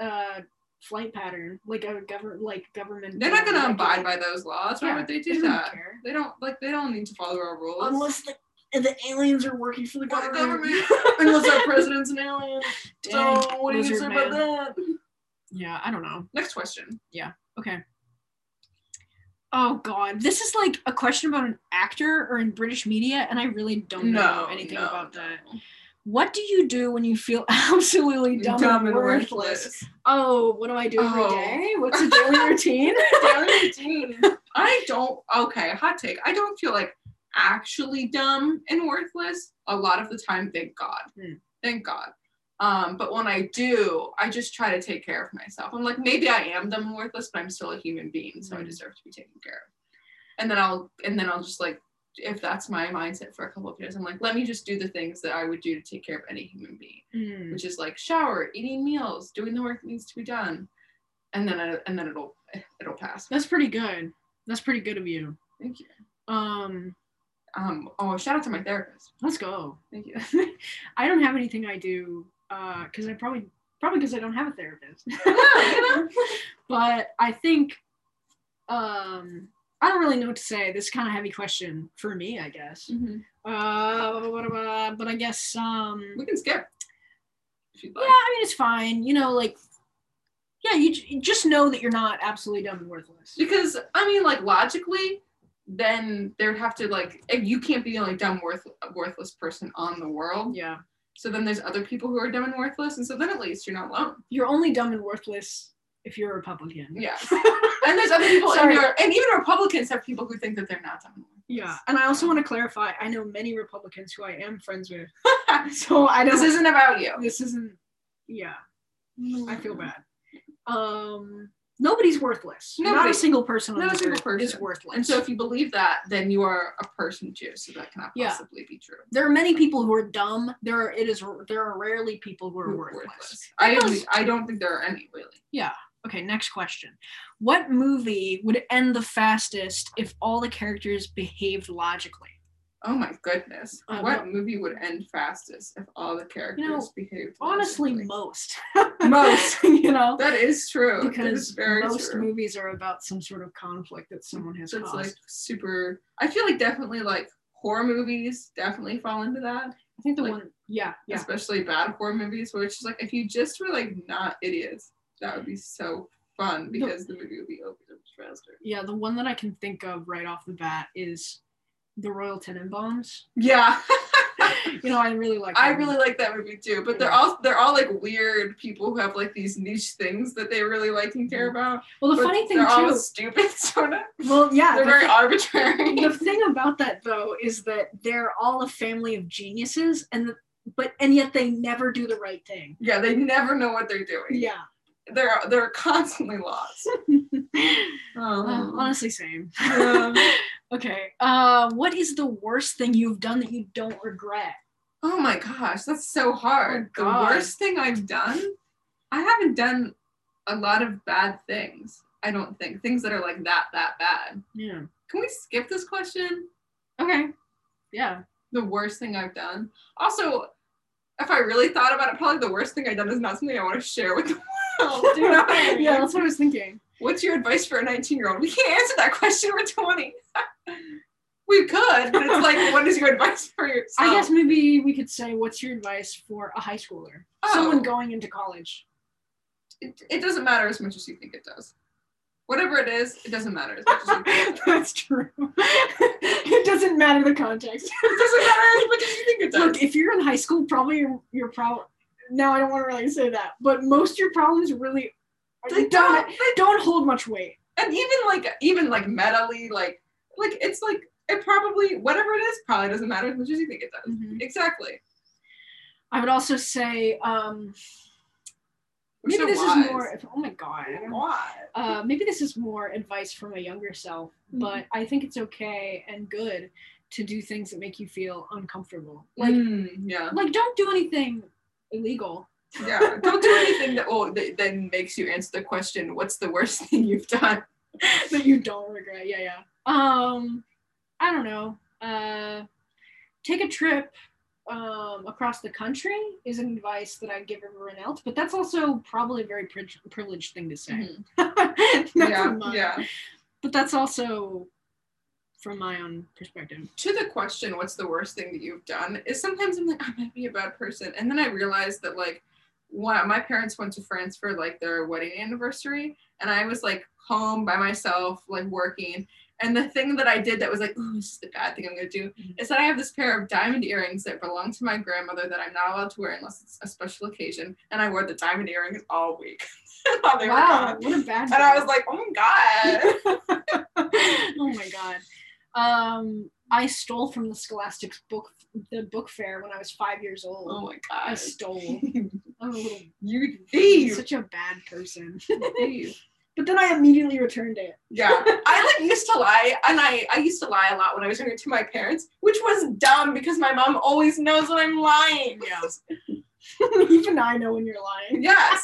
S1: uh, flight pattern, like a government, like government,
S2: They're not gonna abide by those laws. Why
S1: Yeah,
S2: would they
S1: they
S2: do
S1: don't
S2: that?
S1: care.
S2: They don't like they don't need to follow our rules.
S1: unless the the aliens are working for the government.
S2: government. Unless our president's an alien.
S1: Dang,
S2: so what do you say about that?
S1: Yeah, I don't know.
S2: Next question. Yeah.
S1: Okay. Oh God, this is like a question about an actor or in British media, and I really don't know anything
S2: no,
S1: about
S2: no.
S1: that. What do you do when you feel absolutely dumb, and worthless? Oh, what do I do every
S2: Oh.
S1: day? What's a daily routine?
S2: Daily routine. I don't. Okay, hot take. I don't feel like actually dumb and worthless a lot of the time. Thank God.
S1: Hmm.
S2: Thank God. Um, but when I do, I just try to take care of myself. I'm like, maybe I am dumb and worthless, but I'm still a human being, so I
S1: Hmm.
S2: deserve to be taken care of. And then I'll, and then I'll just like, if that's my mindset for a couple of years, I'm like, let me just do the things that I would do to take care of any human being
S1: Hmm.
S2: which is like shower, eating meals, doing the work that needs to be done, and then I, and then it'll it'll pass.
S1: That's pretty good. That's pretty good of you.
S2: Thank you.
S1: Um,
S2: Um. Oh, shout out to my therapist.
S1: let's go.
S2: Thank you.
S1: I don't have anything I do uh because I probably probably because I don't have a therapist. but I think um I don't really know what to say. This is kind of heavy question for me, I guess.
S2: Mhm.
S1: Uh, but I guess um
S2: We can skip
S1: yeah. I mean it's fine. You know, like yeah, you, j- you just know that you're not absolutely dumb and worthless.
S2: Because I mean, like logically, then there'd have to like you can't be the only dumb worth worthless person on the world.
S1: Yeah,
S2: So then there's other people who are dumb and worthless, and so then at least you're not alone.
S1: you're only dumb and worthless if you're a Republican.
S2: Yeah. And there's other people in
S1: Sorry.
S2: your and even Republicans have people who think that they're not dumb and worthless.
S1: Yeah, and I also want to clarify. I know many Republicans who I am friends with, so I don't.
S2: this isn't about you.
S1: This isn't. Yeah, I feel bad. Um, nobody's worthless. Not a single person
S2: Not a single
S1: earth is worthless.
S2: And so if you believe that, then you are a person too. So that cannot
S1: Yeah.
S2: possibly be true.
S1: there are many people who are dumb. There are. It is. There are rarely people who are
S2: are
S1: worthless.
S2: I
S1: Because-
S2: I don't think there are any really.
S1: Yeah. Okay. Next question. What movie would end the fastest if all the characters behaved logically?
S2: Oh my goodness.
S1: Uh,
S2: what
S1: well-
S2: movie would end fastest if all the characters behaved?
S1: Honestly,
S2: logically?
S1: most.
S2: Most.
S1: you know.
S2: that is true.
S1: because
S2: is
S1: most
S2: true.
S1: movies are about some sort of conflict that someone has
S2: So it's
S1: caused.
S2: like super. I feel like definitely like horror movies definitely fall into that.
S1: I think the
S2: like-
S1: one, yeah, yeah,
S2: Especially bad horror movies where it's just like if you just were like not idiots, that would be so fun because the movie would be over faster.
S1: yeah. The one that I can think of right off the bat is the Royal Tenenbaums.
S2: Yeah.
S1: You know, I really like.
S2: I really like that movie too, but they're all they're all like weird people who have like these niche things that they really like and care about.
S1: Well, the
S2: but
S1: funny thing
S2: they're all stupid, sort of.
S1: Well, yeah.
S2: They're
S1: the
S2: very
S1: thi-
S2: arbitrary.
S1: the thing about that though is that they're all a family of geniuses, and the, but and yet they never do the right thing.
S2: yeah, they never know what they're doing.
S1: Yeah.
S2: They're they're constantly lost. Um,
S1: honestly, same.
S2: yeah.
S1: okay. Uh, what is the worst thing you've done that you don't regret?
S2: Oh my gosh, that's so hard.
S1: Oh,
S2: the worst thing I've done, I haven't done a lot of bad things. I don't think things that are like that that bad.
S1: Yeah.
S2: Can we skip this question?
S1: Okay. Yeah.
S2: The worst thing I've done. Also, if I really thought about it, probably the worst thing I've done is not something I want to share with the world. Do you know what I mean?
S1: yeah, that's what I was thinking.
S2: What's your advice for a 19 year old? We can't answer that question. We're 20. we could, but it's like, what is your advice for yourself?
S1: I guess maybe we could say, what's your advice for a high schooler?
S2: Oh.
S1: Someone going into college.
S2: it, it doesn't matter as much as you think it does. Whatever it is, it doesn't matter as much as you think it does.
S1: That's true. it doesn't matter the context.
S2: It doesn't matter as much as you think it does.
S1: Look, if you're in high school, probably you're problem. No, I don't want to really say that, but most of your problems really
S2: They
S1: don't
S2: don't. They
S1: don't hold much weight.
S2: and even like even like metally, like like it's like it probably whatever it is probably doesn't matter as much as you think it does.
S1: Mhm.
S2: Exactly.
S1: I would also say um,
S2: We're
S1: maybe
S2: so
S1: this
S2: wise.
S1: is more. if, Oh my god.
S2: Why?
S1: Uh, maybe this is more advice from a younger self,
S2: Mhm.
S1: but I think it's okay and good to do things that make you feel uncomfortable. Like,
S2: Mm, yeah,
S1: like don't do anything illegal.
S2: yeah. Don't do anything that will that then makes you answer the question, "What's the worst thing you've done?"
S1: that you don't regret. Yeah, yeah. Um, I don't know. Uh, take a trip um, across the country is an advice that I give everyone else, but that's also probably a very pri- privileged thing to say.
S2: Mm-hmm. Yeah, yeah.
S1: But that's also from my own perspective.
S2: to the question what's the worst thing that you've done is sometimes i'm like i might be a bad person and then i realized that like one, my parents went to france for like their wedding anniversary and i was like home by myself like working and the thing that i did that was like ooh this is the bad thing i'm gonna do
S1: Mhm.
S2: is that i have this pair of diamond earrings that belong to my grandmother that i'm not allowed to wear unless it's a special occasion and i wore the diamond earrings all week while they were
S1: wow, what a bad.
S2: and i was like oh my god
S1: oh my god. Um, I stole from the Scholastics book the book fair when I was five years old.
S2: oh my
S1: I
S2: god
S1: stole. I'm a little
S2: you thief
S1: such a bad person. But then I immediately returned it.
S2: Yeah, I like used to lie, and I I used to lie a lot when I was younger to my parents, which was dumb because my mom always knows when I'm lying.
S1: Yes. Even I know when you're lying.
S2: Yes,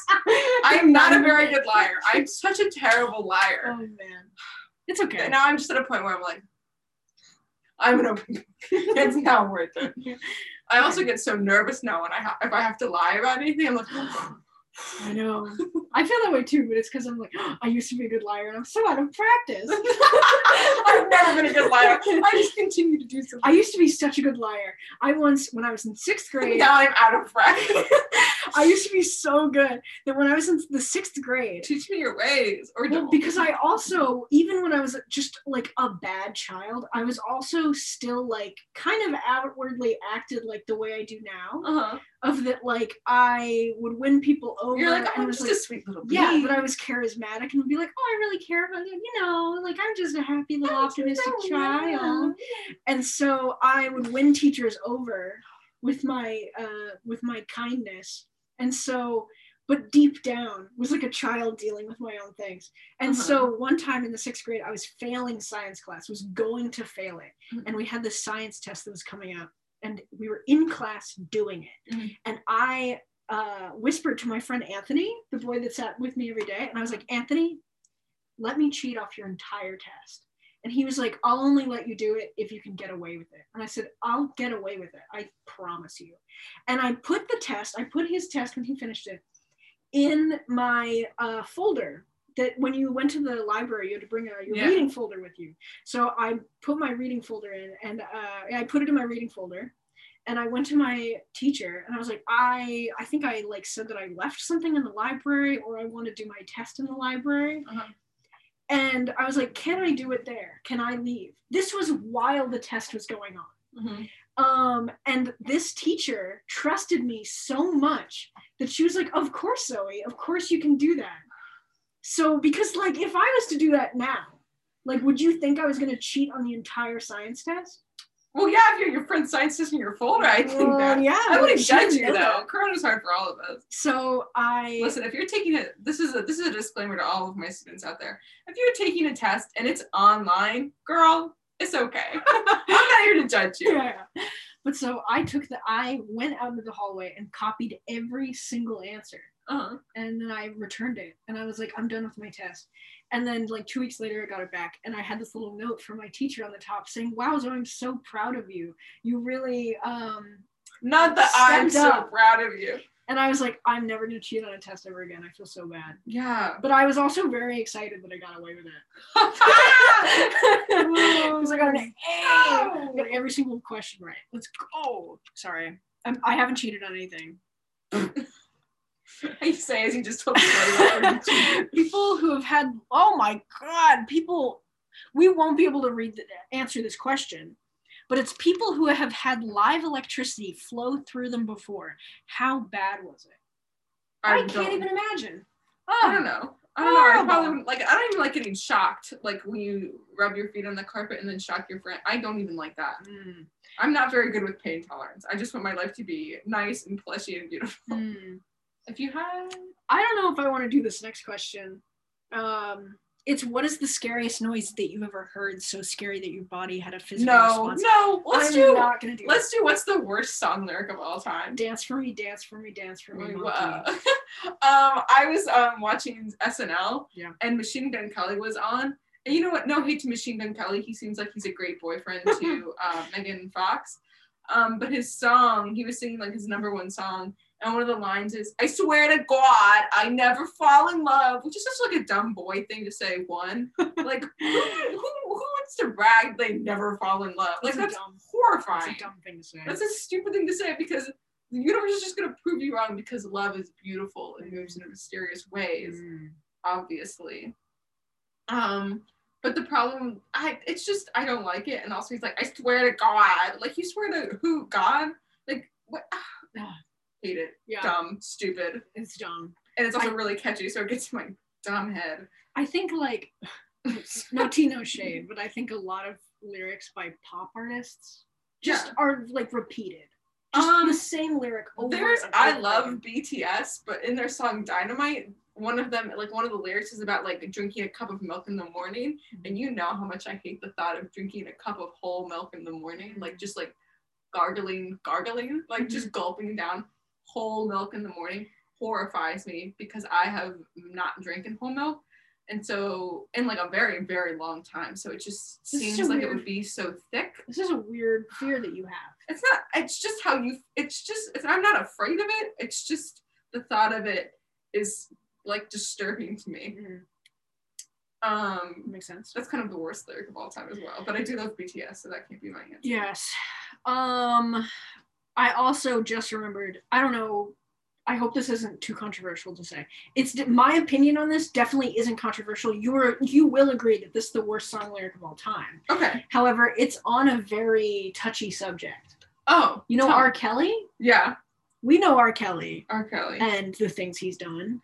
S2: I am not a very good liar. I'm such a terrible liar.
S1: Oh man, it's okay.
S2: And now I'm just at a point where I'm like, I'm an open. book. it's not worth it. I also get so nervous now when I ha- if I have to lie about anything. I'm like,
S1: I know. I feel that way too, but it's because I'm like, I used to be a good liar and I'm so out of practice.
S2: I've never been a good liar. I just continue to do something.
S1: I used to be such a good liar. I once, when I was in sixth grade,
S2: Now I'm out of practice.
S1: I used to be so good that when I was in the sixth grade,
S2: Teach me your ways, or
S1: well,
S2: don't.
S1: because I also, even when I was just like a bad child, I was also still like kind of outwardly acted like the way I do now.
S2: Uh-huh.
S1: Of that, like I would win people over.
S2: You're like,
S1: and
S2: I'm
S1: was
S2: just
S1: like,
S2: a sweet little bee.
S1: yeah, but I was charismatic and would be like, oh, I really care about you. You know, like I'm just a happy little optimistic child. And so I would win teachers over with my uh, with my kindness. And so, but deep down was like a child dealing with my own things. And
S2: Uh-huh.
S1: so one time in the sixth grade, I was failing science class, was going to fail it,
S2: Mhm.
S1: and we had this science test that was coming up, and we were in class doing it,
S2: Mhm.
S1: and I uh, whispered to my friend Anthony, the boy that sat with me every day, and I was like, Anthony, let me cheat off your entire test. And he was like, I'll only let you do it if you can get away with it. And I said, I'll get away with it. I promise you. And I put the test, I put his test when he finished it in my uh, folder that when you went to the library, you had to bring a, your
S2: Yeah.
S1: reading folder with you. So I put my reading folder in and uh, I put it in my reading folder. And I went to my teacher and I was like, I I think I like said that I left something in the library or I want to do my test in the library.
S2: Uh-huh.
S1: And I was like, can I do it there? Can I leave? This was while the test was going on.
S2: Mhm.
S1: Um, and this teacher trusted me so much that she was like, Of course, Zoe, of course you can do that. So, because like if I was to do that now, like, would you think I was gonna cheat on the entire science test?
S2: Well, yeah, if you're your friend's science test in your folder, I think
S1: Well,
S2: that.
S1: yeah,
S2: I wouldn't judge you though.
S1: that.
S2: Corona's hard for all of us.
S1: So I
S2: Listen, if you're taking it, this is a this is a disclaimer to all of my students out there. If you're taking a test and it's online, girl, it's okay. I'm not here to judge you.
S1: yeah. But so I took the I went out into the hallway and copied every single answer.
S2: Uh-huh.
S1: and then I returned it and I was like, I'm done with my test. And then like two weeks later, I got it back and I had this little note from my teacher on the top saying, Wow, Zoe, I'm so proud of you. You really um
S2: Not that I'm
S1: Stepped
S2: so
S1: up.
S2: proud of you.
S1: and I was like, I'm never gonna cheat on a test ever again. I feel so bad.
S2: Yeah.
S1: But I was also very excited that I got away with it. Because I got an A. Got every single question right. Let's go. Sorry. I'm, I haven't cheated on anything.
S2: I say as you just told me.
S1: people who have had oh my god people we won't be able to read the, answer this question but it's people who have had live electricity flow through them before how bad was it i,
S2: I
S1: can't even imagine
S2: I
S1: oh
S2: don't know. I don't know. I probably like. I don't even like getting shocked. Like when you rub your feet on the carpet and then shock your friend. I don't even like that.
S1: Mm,
S2: I'm not very good with pain tolerance. I just want my life to be nice and plushy and beautiful.
S1: mm.
S2: If you had,
S1: I don't know if I want to do this next question. Um, it's what is the scariest noise that you've ever heard? So scary that your body had a physical
S2: no,
S1: response.
S2: no. Let's
S1: I'm
S2: do.
S1: not gonna do.
S2: Let's do. What's the worst song lyric of all time?
S1: dance for me, dance for me, dance for me.
S2: Um, I was um watching SNL,
S1: Yeah.
S2: and Machine Gun Kelly was on. And you know what? No hate to Machine Gun Kelly. He seems like he's a great boyfriend to uh, Megan Fox. Um, but his song, he was singing like his number one song, and one of the lines is, "I swear to God, I never fall in love," which is just like a dumb boy thing to say. One, like who, who, who wants to brag they never fall in love? Like
S1: That's
S2: that's
S1: dumb-
S2: horrifying.
S1: That's a dumb thing to say.
S2: That's a stupid thing to say because the universe is just gonna prove you wrong because love is beautiful and moves in mysterious ways,
S1: Mm.
S2: obviously. Um, but the problem, I it's just I don't like it, and also he's like, I swear to God, like you swear to who? God? Like what? Ah, hate it.
S1: Yeah,
S2: Dumb, stupid,
S1: it's dumb.
S2: and it's also
S1: I-
S2: really catchy, so it gets in my dumb head.
S1: I think like no tea, no shade, but I think a lot of lyrics by pop artists just
S2: Yeah.
S1: are like repeated. Just
S2: Um,
S1: the same lyric over.
S2: There's
S1: and
S2: I love. BTS, but in their song Dynamite, one of them like one of the lyrics is about like drinking a cup of milk in the morning, and you know how much I hate the thought of drinking a cup of whole milk in the morning, like just like gargling, gargling, like just gulping down whole milk in the morning horrifies me because I have not drinking whole milk. And so, in like a very, very long time. So it just
S1: This
S2: seems
S1: so
S2: like it would be so thick
S1: This is a weird fear that you have.
S2: it's not it's just how you it's just it's, i'm not afraid of it it's just the thought of it is like disturbing to me um
S1: Makes sense.
S2: that's kind of the worst lyric of all time as well but i do love bts so that can't be my answer
S1: Yes. Um I also just remembered, I don't know, I hope this isn't too controversial to say. It's my opinion on this definitely isn't controversial. You're you will agree that this is the worst song lyric of all time.
S2: okay
S1: However, it's on a very touchy subject.
S2: oh
S1: You know
S2: tell
S1: R. Kelly?
S2: yeah
S1: We know R. Kelly
S2: r kelly
S1: and the things he's done.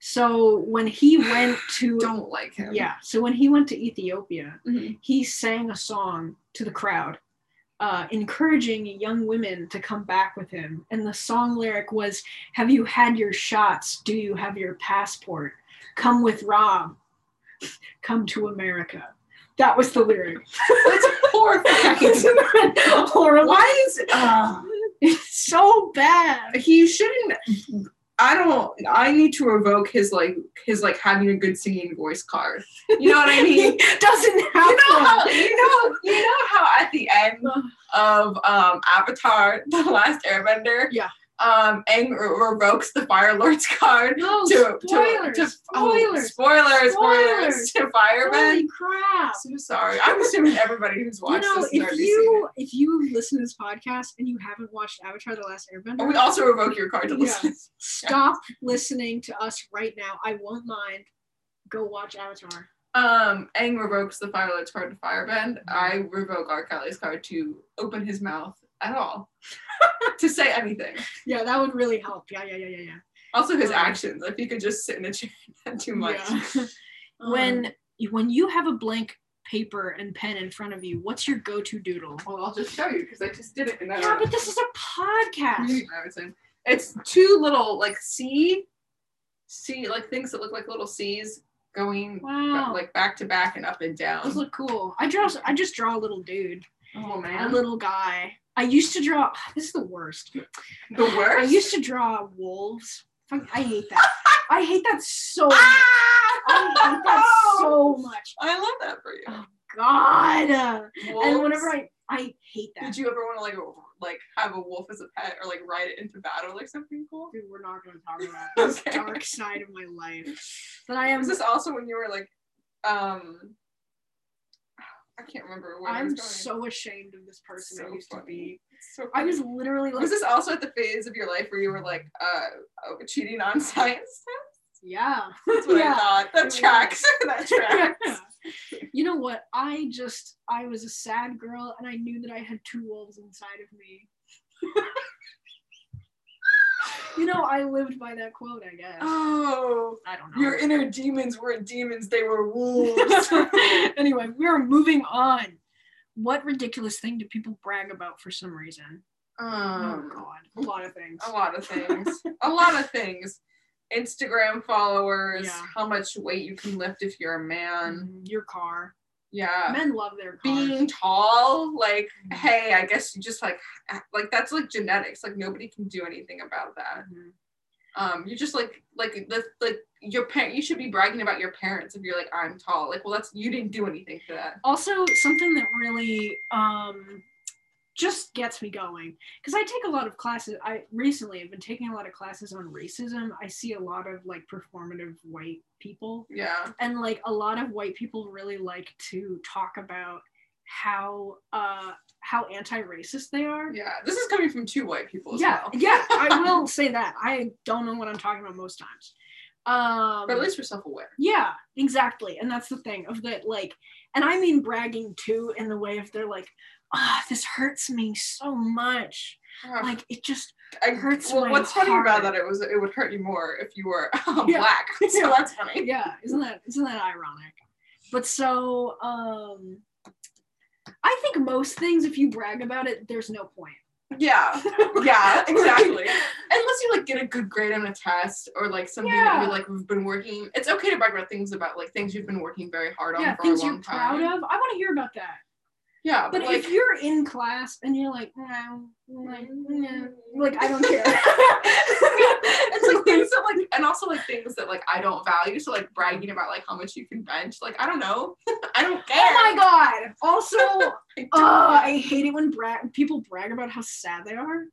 S1: So when he went to
S2: don't like him
S1: yeah, so when he went to Ethiopia,
S2: Mhm.
S1: he sang a song to the crowd, uh, encouraging young women to come back with him. And the song lyric was, "Have you had your shots? Do you have your passport? Come with Rob. Come to America." That was the lyric.
S2: that's horrifying
S1: horrible?
S2: why is uh,
S1: It's so bad.
S2: he shouldn't I don't I need to revoke his like his like having a good singing voice card. You know what I mean?
S1: Doesn't have
S2: you know
S1: one.
S2: how you know you know how at the end of um Avatar: The Last Airbender,
S1: Yeah.
S2: Um, Aang revokes the Fire Lord's card
S1: No,
S2: to
S1: spoilers.
S2: to to oh,
S1: spoilers.
S2: spoilers, spoilers
S1: Spoilers.
S2: to Firebend.
S1: Holy crap.
S2: So sorry. I'm assuming everybody who's
S1: You
S2: watched
S1: know,
S2: this
S1: if you if you listen to this podcast and you haven't watched Avatar: The Last. Airbender,
S2: Oh, we also revoke your card to
S1: Yeah.
S2: listen.
S1: stop listening to us right now. I won't mind. Go watch Avatar.
S2: Um, Aang revokes the Fire Lord's card to Firebend. I revoke R. Kelly's card to open his mouth at all. to say anything.
S1: Yeah, that would really help. Yeah, yeah, yeah, yeah, yeah.
S2: Also his
S1: Um,
S2: actions. If he could just sit in a chair not too much.
S1: Yeah. when when you have a blank paper and pen in front of you, what's your go-to doodle?
S2: Well, I'll just show you because I just did it. And I
S1: Yeah, but this is a podcast.
S2: It's two little like C, C like things that look like little C's going
S1: Wow,
S2: like back to back and up and down.
S1: those look cool. I draw. I just draw a little dude,
S2: oh man, a
S1: little guy. I used to draw. This is the worst.
S2: the worst.
S1: I used to draw wolves. I hate that. I hate that so much.
S2: Ah!
S1: I hate that so much.
S2: I love that for you.
S1: Oh, God. And whenever I, I hate that.
S2: Did you ever want to like like have a wolf as a pet or like ride it into battle or something cool?
S1: Dude, we're not going to talk about this
S2: Okay.
S1: dark side of my life. But I am.
S2: Was this also when you were like, um, I can't remember where I
S1: I'm so ashamed of this person I
S2: So
S1: used to be.
S2: So
S1: I was literally like,
S2: Was this also at the phase of your life where you were like uh, uh cheating on science tests?
S1: yeah.
S2: That's what
S1: Yeah.
S2: I thought.
S1: It
S2: That
S1: was.
S2: tracks. that tracks.
S1: you know what? I just, I was a sad girl and I knew that I had two wolves inside of me. you know, I lived by that quote, I guess.
S2: Oh,
S1: I don't know.
S2: your inner demons weren't demons; they were wolves.
S1: anyway, we are moving on. What ridiculous thing do people brag about for some reason? oh
S2: um,
S1: God, a lot of things.
S2: a lot of things. a lot of things. Instagram followers,
S1: Yeah.
S2: how much weight you can lift if you're a man.
S1: Mm, Your car.
S2: Yeah.
S1: Men love their cars.
S2: being tall like
S1: Mhm.
S2: hey i guess you just like like that's like genetics like nobody can do anything about that
S1: Mhm.
S2: um you're just like like the like your parent you should be bragging about your parents if you're like i'm tall like well that's you didn't do anything for that
S1: Also, something that really um, just gets me going because I take a lot of classes. I recently have been taking a lot of classes on racism. I see a lot of like performative white people,
S2: yeah
S1: and like a lot of white people really like to talk about how uh how anti-racist they are.
S2: yeah this is coming from two white people as
S1: yeah,
S2: well
S1: yeah, I will say that. I don't know what I'm talking about most times. Um,
S2: but at least we're self-aware
S1: yeah, exactly. And that's the thing of that, like, and I mean bragging too in the way of they're like, ah, this hurts me so much.
S2: Ugh,
S1: Like it just
S2: I,
S1: hurts
S2: well what's funny about that it was it would hurt you more if you were um,
S1: Yeah.
S2: black so
S1: Yeah.
S2: that's funny
S1: yeah, isn't that isn't that ironic? But so um I think most things if you brag about it, there's no point.
S2: yeah yeah exactly unless you like get a good grade on a test or like something that
S1: Yeah.
S2: you like have been working it's okay to brag about things about like things you've been working very hard on
S1: yeah,
S2: for a long
S1: you're
S2: time
S1: proud of. I want to hear about that.
S2: Yeah
S1: But
S2: but, like
S1: if you're in class and you're like, no, like, no, like I don't care.
S2: it's like things that like and also like things that like I don't value so like bragging about like how much you can bench like I don't know I don't care
S1: Oh my god! Also,
S2: I
S1: uh. I hate it when brag people brag about how sad they are,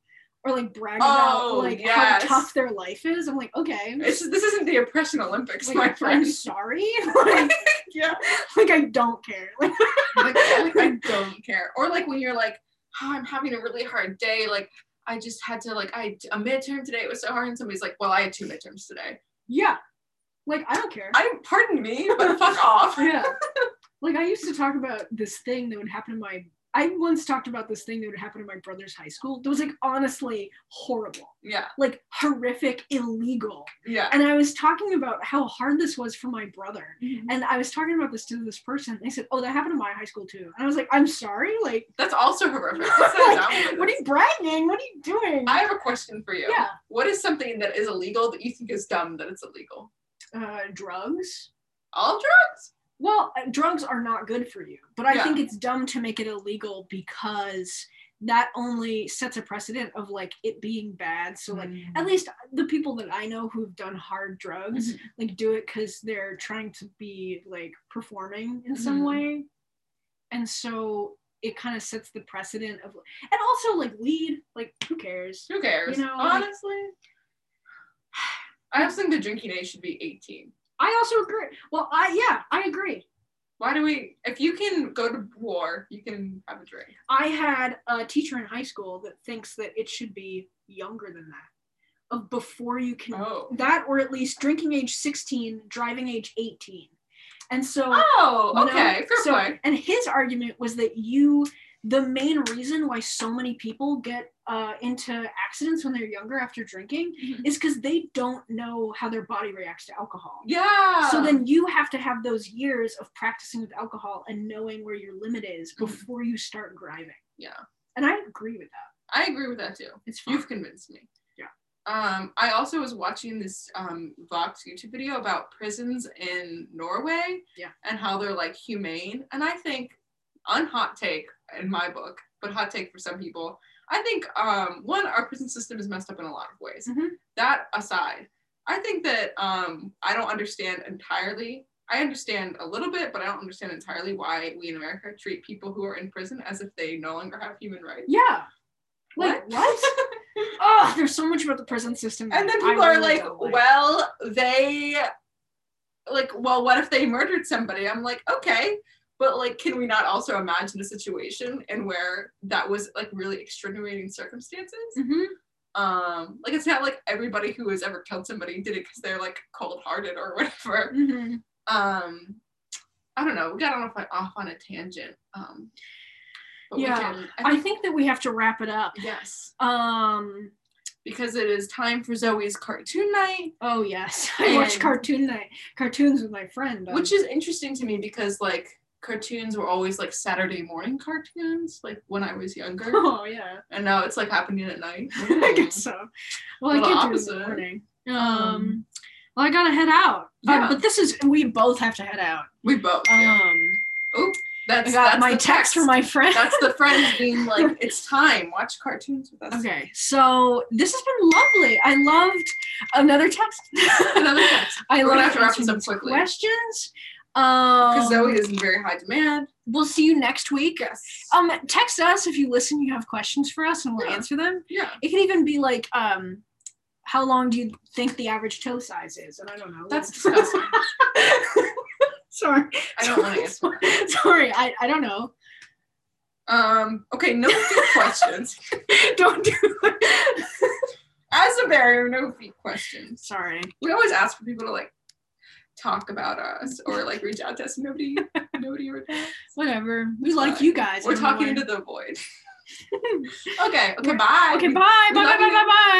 S1: or like brag
S2: Oh,
S1: about like
S2: yes.
S1: how tough their life is. I'm like, okay,
S2: it's this isn't the oppression Olympics
S1: like,
S2: my
S1: I'm
S2: friend
S1: sorry. like,
S2: yeah
S1: like I don't care. Like,
S2: like, like, I don't care. Or like when you're like, oh, I'm having a really hard day. Like I just had to like I a midterm today. It was so hard. And somebody's like, well, I had two midterms today.
S1: yeah, like I don't care.
S2: I pardon me, but fuck off.
S1: yeah, like I used to talk about this thing that would happen in my. I once talked about this thing that would happen in my brother's high school. That was like honestly horrible,
S2: Yeah,
S1: like horrific, illegal.
S2: yeah.
S1: And I was talking about how hard this was for my brother.
S2: And
S1: And I was talking about this to this person. They said, "Oh, that happened in my high school too." And I was like, "I'm sorry. Like,
S2: that's also horrific.
S1: Like, what are you bragging? What are you doing?"
S2: I have a question for you.
S1: yeah,
S2: What is something that is illegal that you think is dumb that it's illegal?
S1: uh, drugs.
S2: All drugs?
S1: Well, uh, drugs are not good for you, but I
S2: Yeah.
S1: think it's dumb to make it illegal because that only sets a precedent of like it being bad. So like
S2: Mm.
S1: at least the people that I know who've done hard drugs
S2: Mhm.
S1: like do it because they're trying to be like performing in some
S2: Mhm.
S1: way and so it kind of sets the precedent of and also like weed like who cares
S2: Who cares?
S1: You know, like-
S2: honestly. I also think the drinking age should be 18.
S1: I also agree well i yeah i agree
S2: Why do we? If you can go to war, you can have a drink.
S1: i had a teacher in high school that thinks that it should be younger than that of before you can
S2: Oh.
S1: that or at least drinking age 16 driving age 18 and so
S2: Oh, okay. Fair
S1: so,
S2: play.
S1: And his argument was that you, the main reason why so many people get uh, into accidents when they're younger after drinking
S2: Mhm.
S1: is because they don't know how their body reacts to alcohol.
S2: Yeah.
S1: So then you have to have those years of practicing with alcohol and knowing where your limit is
S2: Mhm.
S1: before you start driving.
S2: Yeah.
S1: And I agree with that.
S2: I agree with that too.
S1: It's fine.
S2: You've convinced me.
S1: Yeah.
S2: Um, I also was watching this um, Vox YouTube video about prisons in Norway.
S1: Yeah.
S2: And how they're like humane. And I think, on hot take in my book, but hot take for some people, I think um, one, our prison system is messed up in a lot of ways.
S1: Mhm.
S2: That aside, I think that um, I don't understand entirely. I understand a little bit, but I don't understand entirely why we in America treat people who are in prison as if they no longer have human rights.
S1: Yeah. Like, what? oh, there's so much about the prison system.
S2: and then
S1: I
S2: people are
S1: really
S2: like,
S1: don't
S2: well, they like, well, what if they murdered somebody? I'm like, okay, but like, can we not also imagine a situation and where that was like really extenuating circumstances?
S1: Mhm.
S2: Um, like it's not like everybody who has ever killed somebody did it because they're like cold-hearted or whatever.
S1: Mhm.
S2: Um, I don't know. We got off off on a tangent. Um, but
S1: Yeah,
S2: we can.
S1: I think that we have to wrap it up.
S2: yes,
S1: Um,
S2: because it is time for Zoe's cartoon night,
S1: Oh yes, I watch cartoon night cartoons with my friend. um,
S2: which is interesting to me because like cartoons were always like Saturday morning cartoons, like when I was younger,
S1: oh yeah,
S2: and now it's like happening at night.
S1: I guess so. Well, I can't do it in the morning. Um,
S2: Um,
S1: well, I gotta head out. Uh,
S2: yeah.
S1: but this is we both have to head out.
S2: We both. yeah.
S1: Um,
S2: Oh, that's
S1: I got
S2: that's
S1: my
S2: the
S1: text, from my friend.
S2: That's the friends being like, it's time. Watch cartoons with us.
S1: Okay, so this has been lovely. I loved another text.
S2: Another text.
S1: I
S2: We're
S1: love
S2: to wrap this up quickly.
S1: Questions. Um,
S2: Because Zoe is in very high demand.
S1: we'll see you next week.
S2: Yes.
S1: Um, text us if you listen. You have questions for us, and we'll
S2: Yeah.
S1: answer them.
S2: yeah.
S1: It could even be like, um, how long do you think the average toe size is? And I don't know.
S2: That's disgusting.
S1: Sorry.
S2: I don't want to answer.
S1: Sorry, I, I don't know.
S2: Um, okay, no feet questions.
S1: don't do it.
S2: As a barrier, no feet questions.
S1: Sorry.
S2: We always ask for people to like talk about us or like reach out to us. Nobody nobody replies.
S1: Whatever. We like
S2: fine.
S1: you guys.
S2: We're talking into the void. okay, okay, bye.
S1: Okay, bye. Bye, bye, bye, bye, bye.